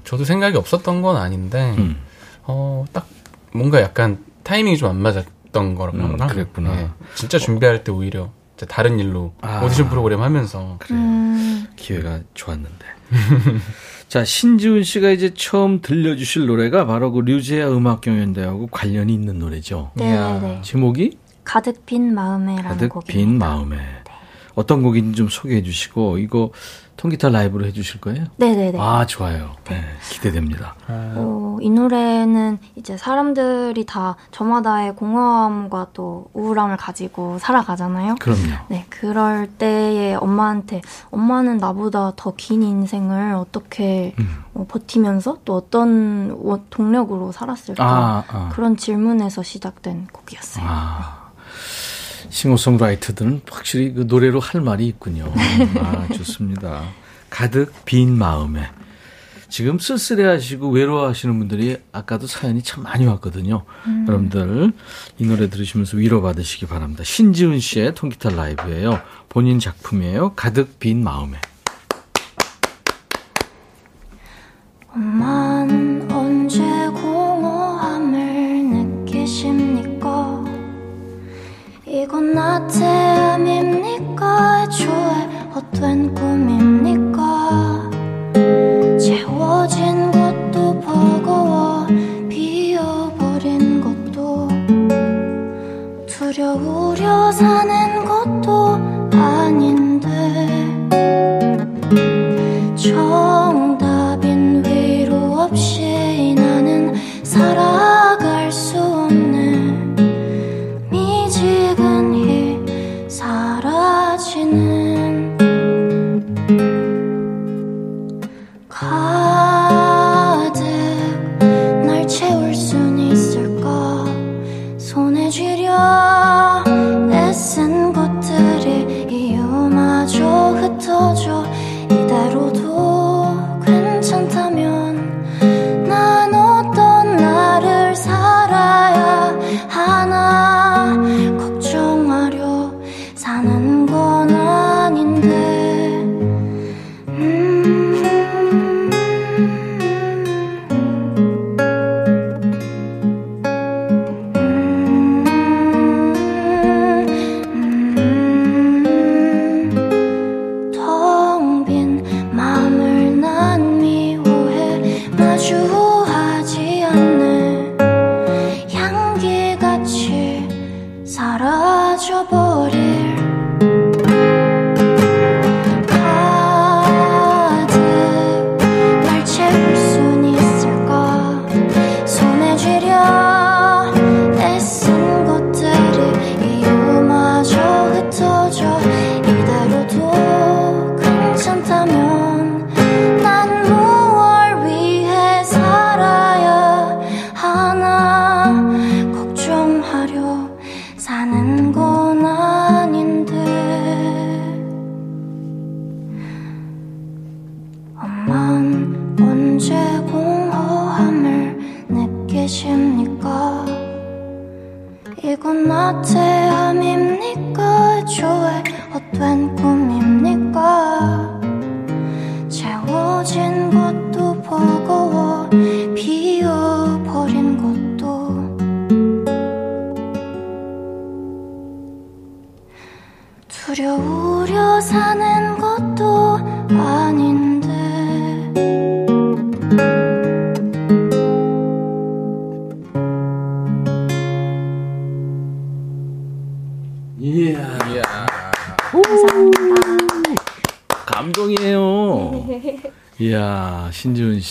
저도 생각이 없었던 건 아닌데, 음. 어, 딱 뭔가 약간 타이밍이 좀 안 맞았던 거랑. 음, 그랬구나. 네. 진짜 준비할 때 오히려 진짜 다른 일로 아. 오디션 프로그램 하면서. 음, 기회가 좋았는데. 자, 신지훈 씨가 이제 처음 들려주실 노래가 바로 그 류제아 음악 경연대회하고 관련이 있는 노래죠. 네네네. 제목이 가득 빈 마음에라는 가득 곡입니다. 빈 마음에. 어떤 곡인지 좀 소개해 주시고, 이거 통기타 라이브로 해 주실 거예요? 네네네. 아, 좋아요. 네, 기대됩니다. 어, 이 노래는 이제 사람들이 다 저마다의 공허함과 또 우울함을 가지고 살아가잖아요. 그럼요. 네, 그럴 때에 엄마한테 엄마는 나보다 더 긴 인생을 어떻게 음. 어, 버티면서 또 어떤 워- 동력으로 살았을까 아, 아. 그런 질문에서 시작된 곡이었어요. 아, 싱어송라이터들은 확실히 그 노래로 할 말이 있군요. 아, 좋습니다. 가득 빈 마음에. 지금 쓸쓸해 하시고 외로워 하시는 분들이 아까도 사연이 참 많이 왔거든요. 여러분들 이 노래 들으시면서 위로받으시기 바랍니다. 신지훈 씨의 통기타 라이브예요. 본인 작품이에요. 가득 빈 마음에.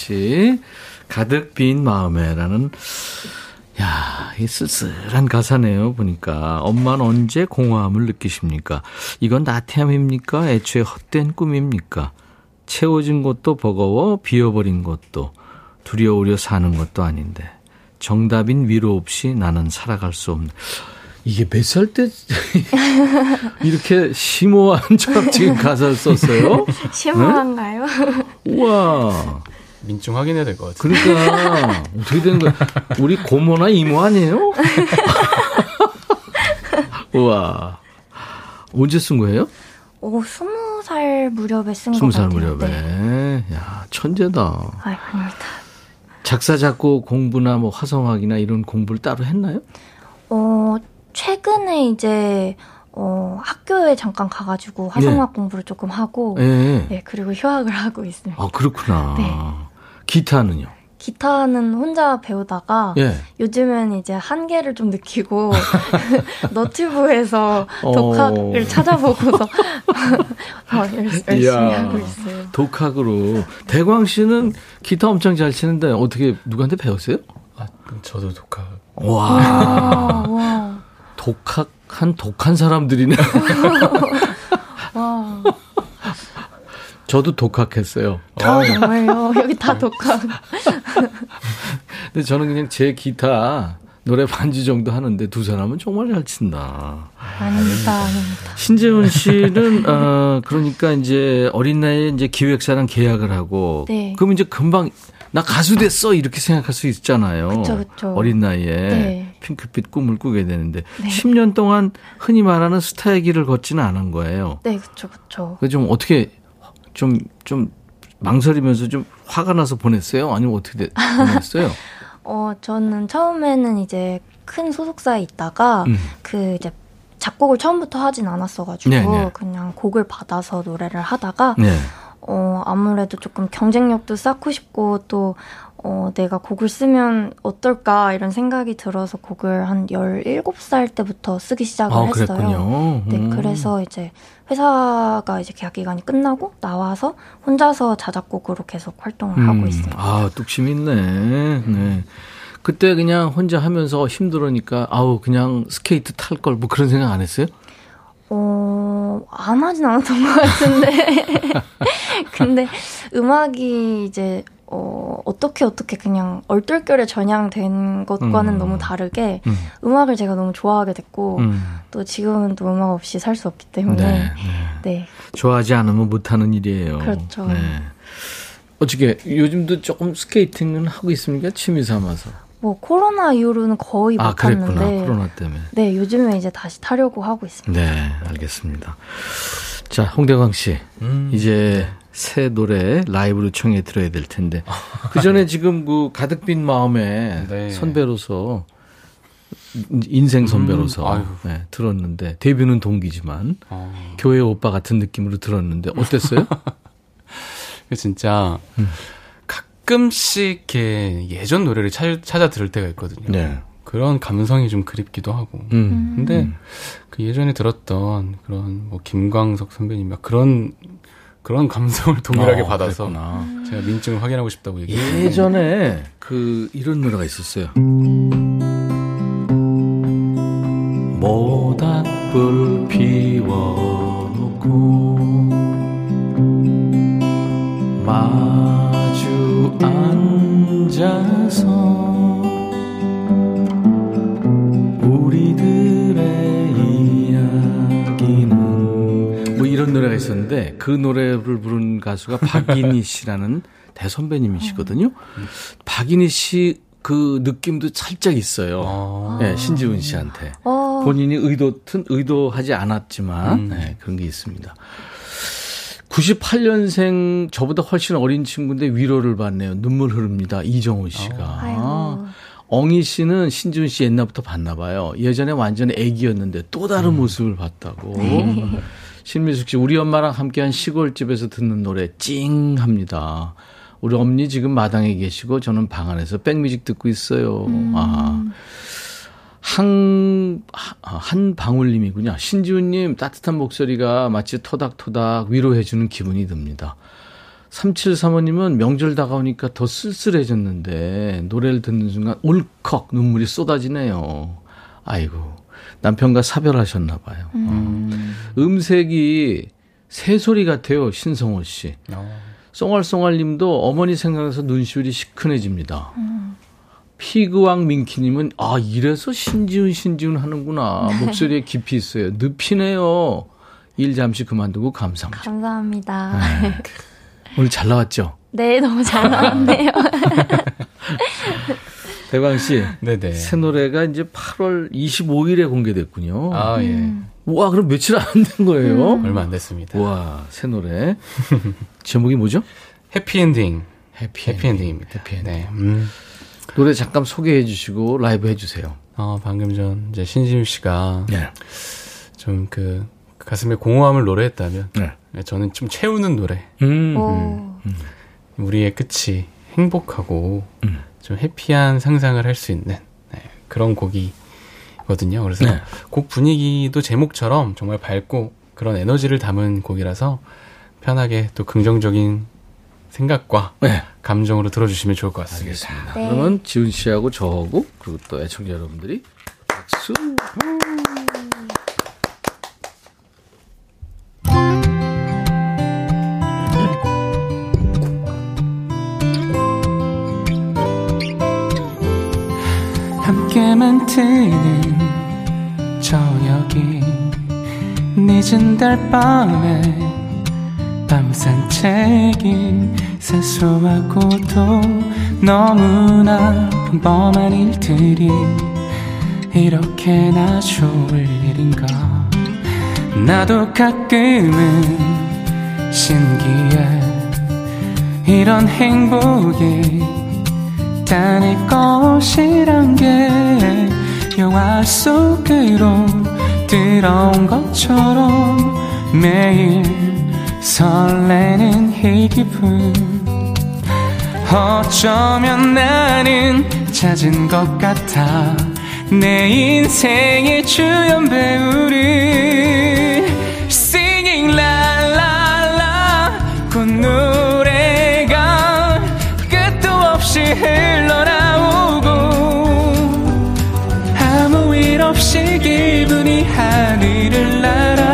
씨. 가득 빈 마음에라는, 야, 이 쓸쓸한 가사네요, 보니까. 엄마는 언제 공허함을 느끼십니까? 이건 나태함입니까? 애초에 헛된 꿈입니까? 채워진 것도 버거워, 비어버린 것도, 두려우려 사는 것도 아닌데. 정답인 위로 없이 나는 살아갈 수 없는. 이게 몇 살 때 이렇게 심오한 철학적인 가사를 썼어요? 심오한가요? 우와. 민증 확인해야 될 것 같아요. 그러니까 어떻게 되는 거야? 우리 고모나 이모 아니에요? 우와. 언제 쓴 거예요? 오, 스무 살 무렵에 쓴것 스무 살 같아요. 무렵에. 네. 야, 천재다. 아이, 아닙니다. 작사 작곡 공부나 뭐 화성학이나 이런 공부를 따로 했나요? 어, 최근에 이제, 어, 학교에 잠깐 가가지고 화성학 공부를 조금 하고, 예. 네, 그리고 휴학을 하고 있습니다. 아, 그렇구나. 네. 기타는요? 기타는 혼자 배우다가, 예. 요즘엔 이제 한계를 좀 느끼고, 너튜브에서 어. 독학을 찾아보고서, 어, 열- 열심히 이야. 하고 있어요. 독학으로. 대광 씨는 기타 엄청 잘 치는데 어떻게 누구한테 배웠어요? 아, 저도 독학. 와. 아, 와, 독학한 독한 사람들이네. 와. 저도 독학했어요. 아, 정말요? 여기 다 독학. 근데 저는 그냥 제 기타 노래 반주 정도 하는데 두 사람은 정말 잘 친다. 아닙니다, 아닙니다. 신재훈 씨는 어 그러니까 이제 어린 나이에 이제 기획사랑 계약을 하고 네. 그럼 이제 금방 나 가수 됐어 이렇게 생각할 수 있잖아요. 그쵸, 그쵸. 어린 나이에 네. 핑크빛 꿈을 꾸게 되는데 10년 동안 흔히 말하는 스타의 길을 걷지는 않은 거예요. 네, 그쵸, 그쵸. 그좀 어떻게 좀 좀 망설이면서 좀 화가 나서 보냈어요? 아니면 어떻게 돼- 보냈어요? 어, 저는 처음에는 이제 큰 소속사에 있다가 음. 그 이제 작곡을 처음부터 하진 않았어가지고 네, 네. 그냥 곡을 받아서 노래를 하다가 네. 어, 아무래도 조금 경쟁력도 쌓고 싶고 또 어, 내가 곡을 쓰면 어떨까 이런 생각이 들어서 곡을 한 17살 때부터 쓰기 시작을 아, 했어요. 그랬군요. 네, 음. 그래서 이제 회사가 이제 계약 기간이 끝나고 나와서 혼자서 자작곡으로 계속 활동을 하고 음, 있습니다. 아, 뚝심 있네. 네. 그때 그냥 혼자 하면서 힘들으니까 아우 그냥 스케이트 탈 걸 뭐 그런 생각 안 했어요? 어, 안 하진 않았던 것 같은데. 근데 음악이 이제, 어, 어떻게 어떻게 그냥 얼떨결에 전향된 것과는 음. 너무 다르게 음. 음악을 제가 너무 좋아하게 됐고, 음. 또 지금은 또 음악 없이 살 수 없기 때문에. 네, 네. 좋아하지 않으면 못하는 일이에요. 그렇죠. 네. 어떻게 요즘도 조금 스케이팅은 하고 있습니까? 취미 삼아서. 뭐 코로나 이후로는 거의 아, 못 그랬구나. 탔는데. 코로나 때문에. 네, 요즘에 이제 다시 타려고 하고 있습니다. 네, 알겠습니다. 자, 홍대광 씨. 음. 이제 새 노래 라이브로 청해 들어야 될 텐데. 그 전에 지금 그 가득 빈 마음에 네. 선배로서 인생 선배로서 음. 네, 들었는데 데뷔는 동기지만 어, 교회 오빠 같은 느낌으로 들었는데 어땠어요? 그 진짜 가끔씩 이렇게 예전 노래를 찾, 찾아 들을 때가 있거든요. 네. 그런 감성이 좀 그립기도 하고. 음. 근데 그 예전에 들었던 그런 뭐 김광석 선배님 막 그런 그런 감성을 동일하게 어, 받아서 그랬구나. 제가 민증을 확인하고 싶다고 얘기했어요. 예전에 그 이런 노래가 있었어요. 모닥불 피워놓고 마주 앉아 있었는데 그 노래를 부른 가수가 박인희 씨라는 대선배님이시거든요. 박인희 씨 그 느낌도 살짝 있어요. 아. 네, 신지훈 씨한테. 어, 본인이 의도, 의도하지 않았지만, 음. 네, 그런 게 있습니다. 98년생 저보다 훨씬 어린 친구인데 위로를 받네요. 눈물 흐릅니다. 이정호 씨가. 아이고. 엉이 씨는 신지훈 씨 옛날부터 봤나 봐요. 예전에 완전 애기였는데 또 다른 모습을 봤다고. 신미숙 씨, 우리 엄마랑 함께한 시골집에서 듣는 노래 찡 합니다. 우리 엄니 지금 마당에 계시고 저는 방 안에서 백뮤직 듣고 있어요. 아. 한, 한 방울님이군요. 신지훈님 따뜻한 목소리가 마치 토닥토닥 위로해주는 기분이 듭니다. 3735님은 명절 다가오니까 더 쓸쓸해졌는데 노래를 듣는 순간 울컥 눈물이 쏟아지네요. 아이고 남편과 사별하셨나 봐요. 음색이 새소리 같아요. 신성호 씨. 어. 쏭알쏭알 님도 어머니 생각나서 눈시울이 시큰해집니다. 피그왕 민키님은 아 이래서 신지훈 신지훈 하는구나 목소리에 깊이 있어요. 늪이네요. 일 잠시 그만두고 감사합니다. 감사합니다. 오늘 잘 나왔죠? 네, 너무 잘 나왔네요. 대광 씨. 네네. 새 노래가 이제 8월 25일에 공개됐군요. 아, 예. 음. 와, 그럼 며칠 안 된 거예요? 얼마 안 됐습니다. 와, 새 노래. 제목이 뭐죠? 해피엔딩. 해피 해피엔딩입니다. 해피엔딩. 네. 음. 노래 잠깐 소개해 주시고 라이브 해 주세요. 어, 방금 전 이제 신지훈 씨가 네. 좀그 가슴에 공허함을 노래했다면 네. 네, 저는 좀 채우는 노래. 음. 오. 우리의 끝이 행복하고 음. 좀 해피한 상상을 할 수 있는 네, 그런 곡이거든요. 그래서 네. 곡 분위기도 제목처럼 정말 밝고 그런 에너지를 담은 곡이라서 편하게 또 긍정적인 생각과 네. 감정으로 들어주시면 좋을 것 같습니다. 알겠습니다. 네. 그러면 지훈 씨하고 저하고 그리고 또 애청자 여러분들이 박수. 늦은 달밤에 밤 산책이 사소하고도 너무나 평범한 일들이 이렇게나 좋을 일인가? 나도 가끔은 신기해. 이런 행복이 단일 것이란 게 영화 속으로 들어온 것처럼 매일 설레는 이 기분 어쩌면 나는 찾은 것 같아. 내 인생의 주연 배우를 없이 기분이 하늘을 날아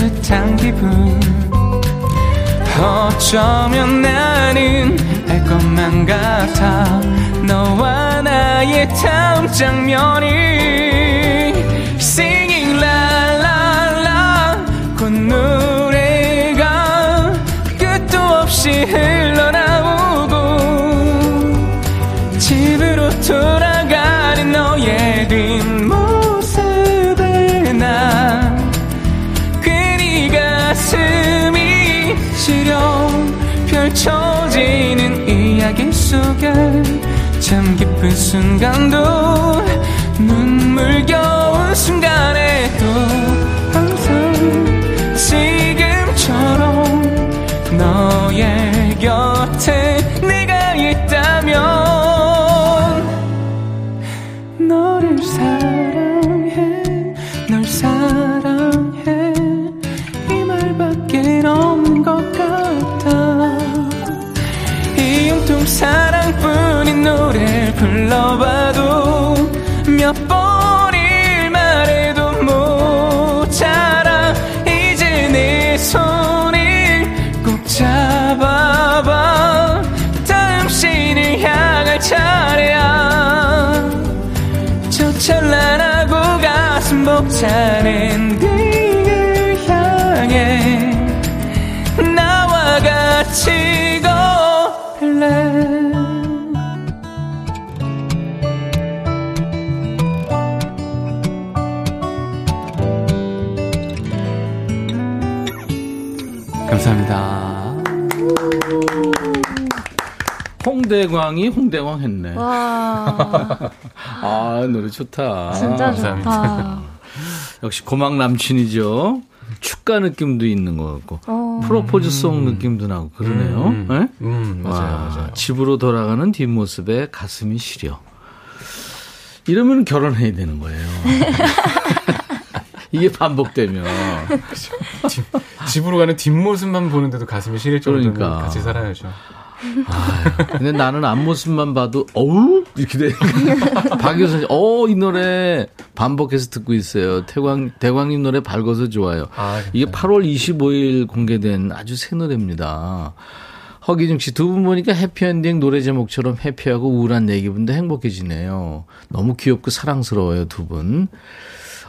듯한 기분. 어쩌면 나는 알 것만 같아. 너와 나의 다음 장면이 Singing la la la. 그 노래가 끝도 없이 흘러나오고 집으로 돌아가는 너의 뒷 시려 펼쳐지는 이야기 속에 참 기쁜 순간도 눈물겨운 순간에도 항상 지금처럼 너의 곁 불러봐도 몇 번을 말해도 못 알아 이제 내 손을 꼭 잡아봐. 다음 신을 향할 차례야. 저 찬란하고 가슴 벅차는 그 홍대광이 홍대광 했네. 와, 아, 노래 좋다. 진짜 감사합니다. 좋다. 역시 고막 남친이죠. 축가 느낌도 있는 것 같고. 어. 프로포즈송 느낌도 나고 그러네요. 음, 네? 음, 맞아요, 와, 맞아요. 집으로 돌아가는 뒷모습에 가슴이 시려. 이러면 결혼해야 되는 거예요. 이게 반복되면. 집 으로 가는 뒷모습만 보는데도 가슴이 시릴 정도면 그러니까. 같이 살아야죠. 아유, 근데 나는 앞모습만 봐도 어우 이렇게 돼. 박효선 씨, 어이 노래 반복해서 듣고 있어요. 태광 대광님 노래 밝아서 좋아요. 아, 이게 8월 25일 공개된 아주 새 노래입니다. 허기중 씨 두 분 보니까 해피엔딩 노래 제목처럼 해피하고 우울한 얘기분도 행복해지네요. 너무 귀엽고 사랑스러워요 두 분.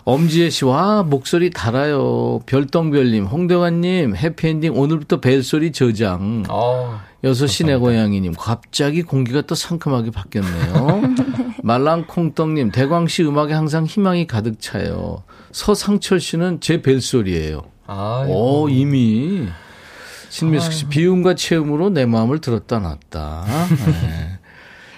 엄지혜 씨, 와, 목소리 달아요. 별똥별님, 홍대환님, 해피엔딩 오늘부터 벨소리 저장. 어, 여섯 시내 고양이님, 갑자기 공기가 또 상큼하게 바뀌었네요. 말랑콩떡님, 대광씨 음악에 항상 희망이 가득 차요. 서상철 씨는 제 벨소리예요. 아, 오, 이미. 신미숙 씨, 비움과 체험으로 내 마음을 들었다 놨다. 네.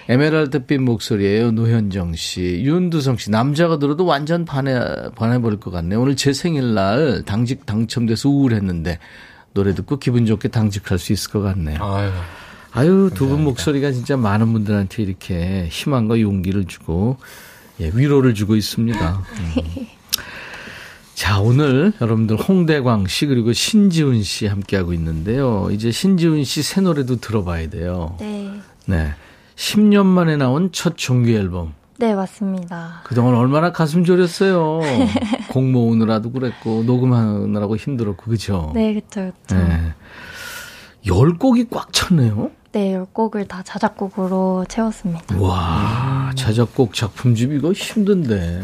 에메랄드빛 목소리예요. 노현정 씨, 윤두성 씨, 남자가 들어도 완전 반해 반해버릴 것 같네요. 오늘 제 생일날 당직 당첨돼서 우울했는데 노래 듣고 기분 좋게 당직할 수 있을 것 같네요. 아유, 아유, 두 분 목소리가 진짜 많은 분들한테 이렇게 희망과 용기를 주고, 예, 위로를 주고 있습니다. 음. 자, 오늘 여러분들 홍대광 씨 그리고 신지훈 씨 함께하고 있는데요. 이제 신지훈 씨 새 노래도 들어봐야 돼요. 네. 네. 10년 만에 나온 첫 정규 앨범. 네, 맞습니다. 그동안 얼마나 가슴 졸였어요. 곡 모으느라도 그랬고, 녹음하느라고 힘들었고, 그죠? 네, 그쵸, 그쵸. 네. 열 곡이 꽉 찼네요. 네, 10곡을 다 자작곡으로 채웠습니다. 와, 자작곡 작품집 이거 힘든데.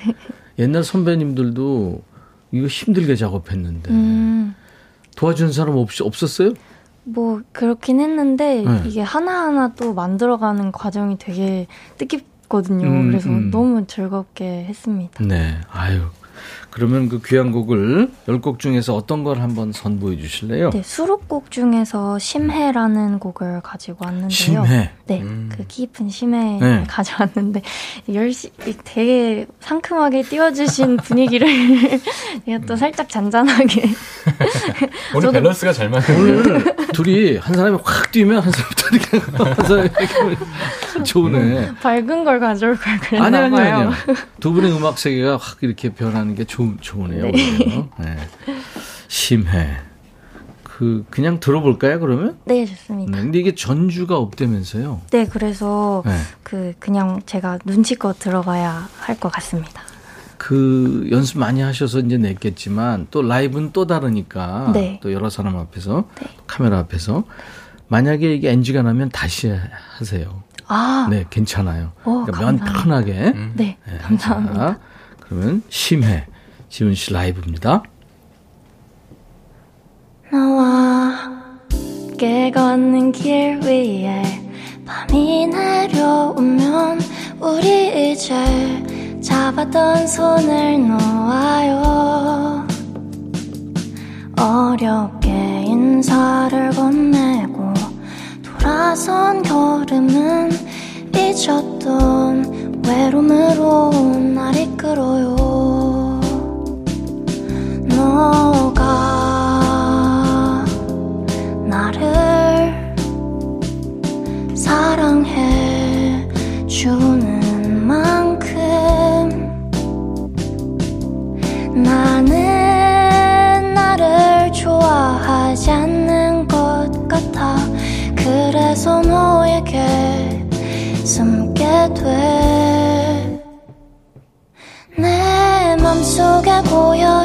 옛날 선배님들도 이거 힘들게 작업했는데. 음, 도와준 사람 없, 없었어요? 뭐, 그렇긴 했는데, 네. 이게 하나하나 또 만들어가는 과정이 되게 뜻깊거든요. 음, 그래서 음. 너무 즐겁게 했습니다. 네. 아유. 그러면 그 귀한 곡을 열곡 중에서 어떤 걸 한번 선보여 주실래요? 네, 수록곡 중에서 심해라는 곡을 가지고 왔는데요. 심해. 네, 그 깊은 심해 네. 가져왔는데 열시 되게 상큼하게 띄워주신 분위기를 제가 또 살짝 잔잔하게 오늘 저도- 밸런스가 잘 맞네요. 오늘 둘이 한 사람이 확 뛰면 한 사람이 또 이렇게 한 사람이 이렇게 좋네. 밝은 걸 가져올 걸 아니 그랬나 아니 봐요. 아니요. 두 분의 음악 세계가 확 이렇게 변하는 게 좋, 좋으네요. 오히려. 네. 심해. 그 그냥 들어볼까요 그러면? 네, 좋습니다. 네. 근데 이게 전주가 없다면서요? 네, 그래서 네. 그 그냥 제가 눈치껏 들어봐야 할 것 같습니다. 그 연습 많이 하셔서 이제 냈겠지만 또 라이브는 또 다르니까 네. 또 여러 사람 앞에서 카메라 앞에서 만약에 이게 NG가 나면 다시 하세요. 아, 네, 괜찮아요. 오, 그러니까 면. 편하게. 네, 네, 감사합니다. 자, 그러면 심해 지훈 씨 라이브입니다. 너와 함께 걷는 길 위에 밤이 내려오면 우리 이제 잡았던 손을 놓아요 어렵게 인사를 건네고 돌아선 걸음은 잊었던 외로움으로 날 이끌어요 나를 사랑해 주는 만큼 나를 좋아하지 않는 것 같아. 그래서 너에게 숨게 돼. 내 맘속에 고여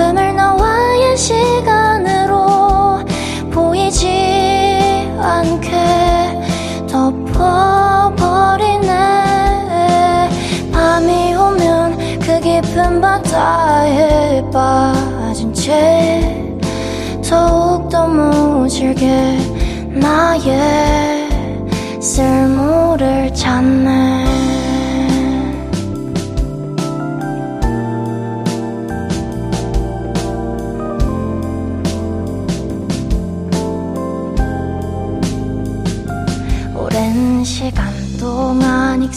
슬픔을 너와의 시간으로 보이지 않게 덮어버리네. 밤이 오면 그 깊은 바다에 빠진 채 더욱더 무질게 나의 쓸모를 찾네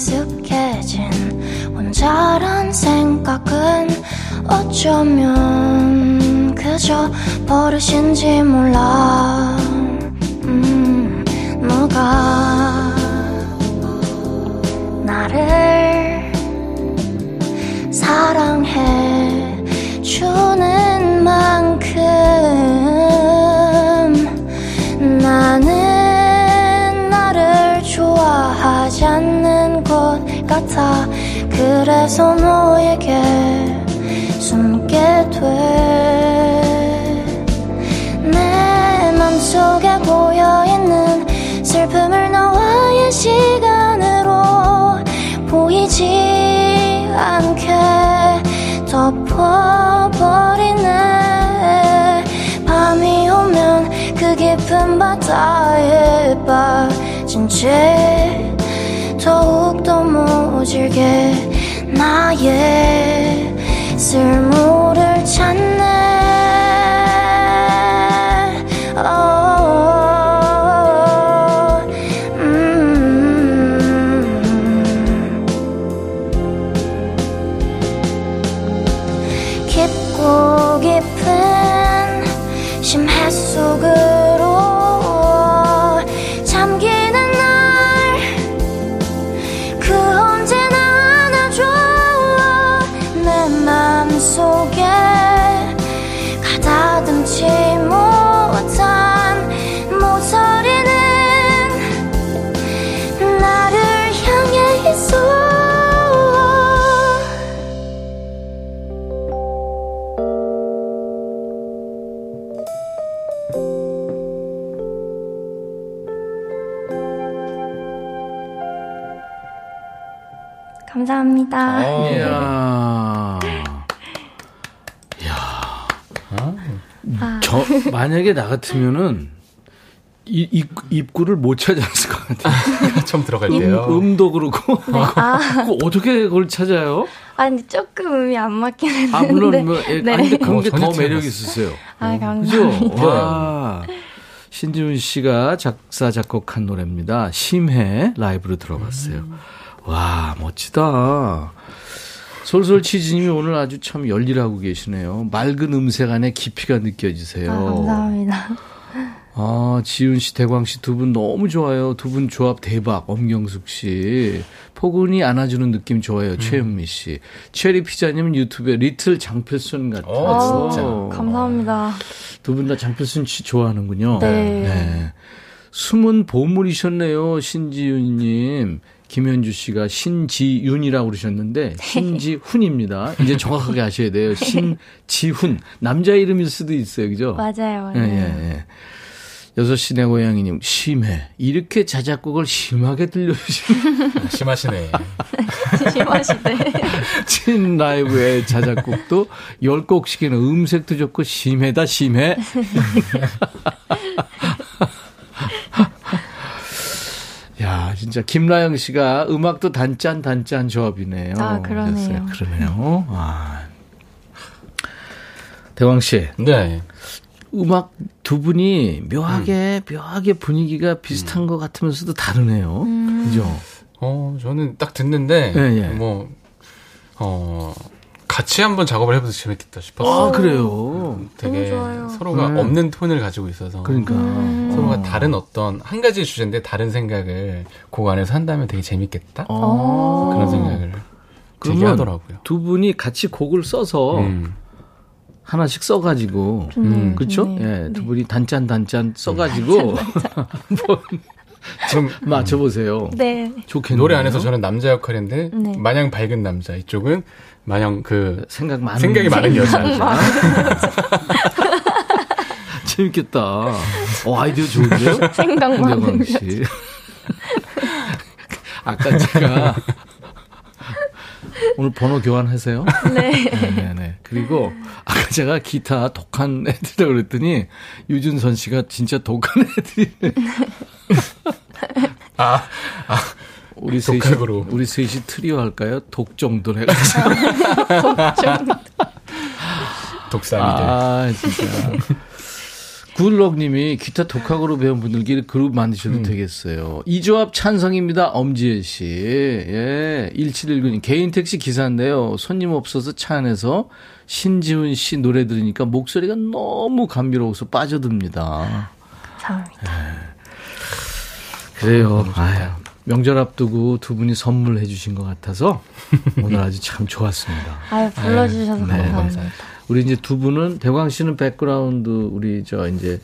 익숙해진 혼자란 생각은 어쩌면 그저 버릇인지 몰라. 음, 너가 나를 사랑해 주는 만큼 같아. 그래서 너에게 숨게 돼내 맘속에 고여있는 슬픔을 너와의 시간으로 보이지 않게 덮어버리네. 밤이 오면 그 깊은 바다에 빠진 채 더욱더 모질게 나의 쓸모를 찾네 감사합니다. 이야. 아. 저 만약에 나 같으면은 이, 입, 입구를 못 찾았을 것 같아요. 처음 들어갈 때요. 음 도 그렇고. 아, 그거 어떻게 그걸 찾아요? 아니 조금 음이 안 맞긴 했는데. 아, 물론, 뭐, 예, 네. 아니, 근데 그런 어, 게 전혀 더 매력. 있으세요. 아, 그죠? 감사합니다. 와. 신지훈 씨가 작사, 작곡한 노래입니다. 심해 라이브로 들어봤어요. 와, 멋지다. 솔솔 치즈님이 오늘 아주 참 열일하고 계시네요. 맑은 음색 안에 깊이가 느껴지세요. 아, 감사합니다. 아, 지윤 씨, 대광 씨 두 분 너무 좋아요. 두 분 조합 대박. 엄경숙 씨. 포근히 안아주는 느낌 좋아요. 최은미 씨. 체리 피자님은 유튜브에 리틀 장필순 같아요. 어, 진짜. 감사합니다. 두 분 다 장필순 씨 좋아하는군요. 네. 숨은 보물이셨네요. 신지윤님. 김현주 씨가 신지윤이라고 그러셨는데 신지훈입니다. 이제 정확하게 아셔야 돼요. 신지훈. 남자 이름일 수도 있어요. 그죠? 맞아요, 맞아요. 예, 예, 예. 여섯 시내 고양이님, 심해. 이렇게 자작곡을 심하게 들려주시는 심하시네. 심하시네. 친 라이브의 자작곡도 열 곡씩이나 음색도 좋고 심해다, 심해. 야, 진짜 김라영 씨가 음악도 단짠 단짠 조합이네요. 아, 그러네요. 그랬어요. 그러네요. 아. 대왕 씨, 네. 음악 두 분이 묘하게 묘하게 분위기가 비슷한 것 같으면서도 다르네요. 그죠? 어, 저는 딱 듣는데, 예, 예. 뭐, 어, 같이 한번 작업을 해봐도 재밌겠다 싶었어요. 아, 그래요. 되게 너무 좋아요. 서로가 네. 없는 톤을 가지고 있어서. 그러니까. 서로가 다른 어떤, 한 가지 주제인데 다른 생각을 곡 안에서 한다면 되게 재밌겠다? 어. 그런 생각을 되게 하더라고요. 두 분이 같이 곡을 써서 음. 하나씩 써가지고 좋네요, 그렇죠? 좋네요. 예, 두 분이 단짠 단짠 써가지고 한번 좀 맞춰보세요. 네. 좋겠네요. 노래 안에서 저는 남자 역할인데, 네. 마냥 밝은 남자. 이쪽은 마냥 그, 생각 많은 생각이 많은 여자. 재밌겠다. 어, 아이디어 좋은데요? 생각 많은 씨. 아까 제가 오늘 번호 교환하세요? 네. 네 네. 그리고 아까 제가 기타 독한 애들이라고 그랬더니 유준선 씨가 진짜 독한 애들이네. 아, 아, 우리 셋이, 독학으로. 우리 셋이 트리오 할까요? 독 정도로 해가지고. 독삼이들. 아, 진짜. 굴럭님이 기타 독학으로 배운 분들끼리 그룹 만드셔도 음. 되겠어요. 이 조합 찬성입니다. 엄지혜 씨. 예. 1719님. 개인 택시 기사인데요. 손님 없어서 차 안에서 신지훈 씨 노래 들으니까 목소리가 너무 감미로워서 빠져듭니다. 감사합니다. 그래요. 아유, 명절 앞두고 두 분이 선물해 주신 것 같아서 오늘 아주 참 좋았습니다. 아유, 불러주셔서 네, 감사합니다. 우리 이제 두 분은 대광 씨는 백그라운드 우리 저 이제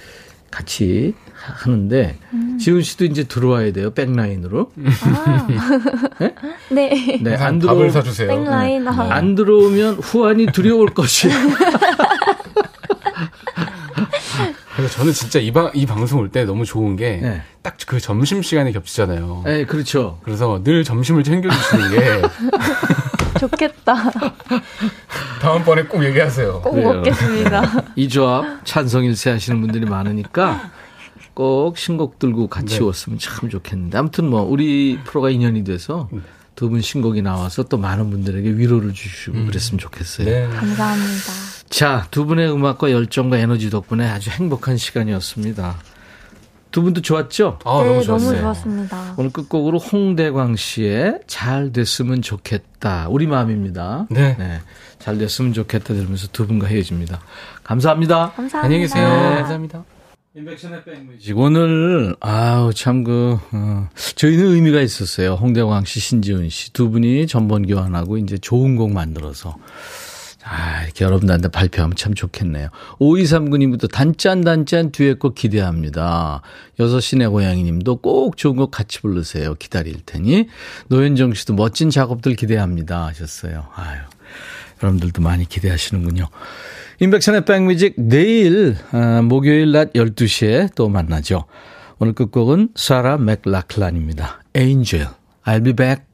같이 하- 하는데 지훈 씨도 이제 들어와야 돼요 백라인으로. 네. 네, 항상 안 밥을 들어 사주세요. 백라인. 아, 안 들어오면 후안이 두려울 것이. 그래서 저는 진짜 이, 방, 이 방송 올 때 너무 좋은 게 네. 딱그 점심 시간에 겹치잖아요. 네, 그렇죠. 그래서 늘 점심을 챙겨주시는 게 좋겠다. 다음번에 꼭 얘기하세요. 꼭 그래요. 먹겠습니다. 이 조합 찬성일세 하시는 분들이 많으니까 꼭 신곡 들고 같이 네. 왔으면 참 좋겠는데 아무튼 뭐 우리 프로가 인연이 돼서 두 분 신곡이 나와서 또 많은 분들에게 위로를 주시고 그랬으면 좋겠어요. 네. 감사합니다. 자, 두 분의 음악과 열정과 에너지 덕분에 아주 행복한 시간이었습니다. 두 분도 좋았죠? 아, 네, 너무 너무 좋았어요. 좋았습니다. 오늘 끝곡으로 홍대광 씨의 잘 됐으면 좋겠다. 우리 마음입니다. 네. 잘 됐으면 좋겠다 들으면서 두 분과 헤어집니다. 감사합니다. 감사합니다. 안녕히 계세요. 감사합니다. 인백션의 백뮤직. 오늘, 아우, 참, 그, 어, 저희는 의미가 있었어요. 홍대광 씨, 신지훈 씨. 두 분이 전번 교환하고 이제 좋은 곡 만들어서. 아, 이렇게 여러분들한테 발표하면 참 좋겠네요. 5239님부터 단짠, 단짠 듀엣곡 기대합니다. 6시 내 고양이 님도 꼭 좋은 곡 같이 부르세요. 기다릴 테니. 노현정 씨도 멋진 작업들 기대합니다. 하셨어요. 아유. 여러분들도 많이 기대하시는군요. 인백션의 백뮤직 내일 아, 목요일 낮 12시에 또 만나죠. 오늘 끝곡은 사라 맥락란입니다. Angel. I'll be back.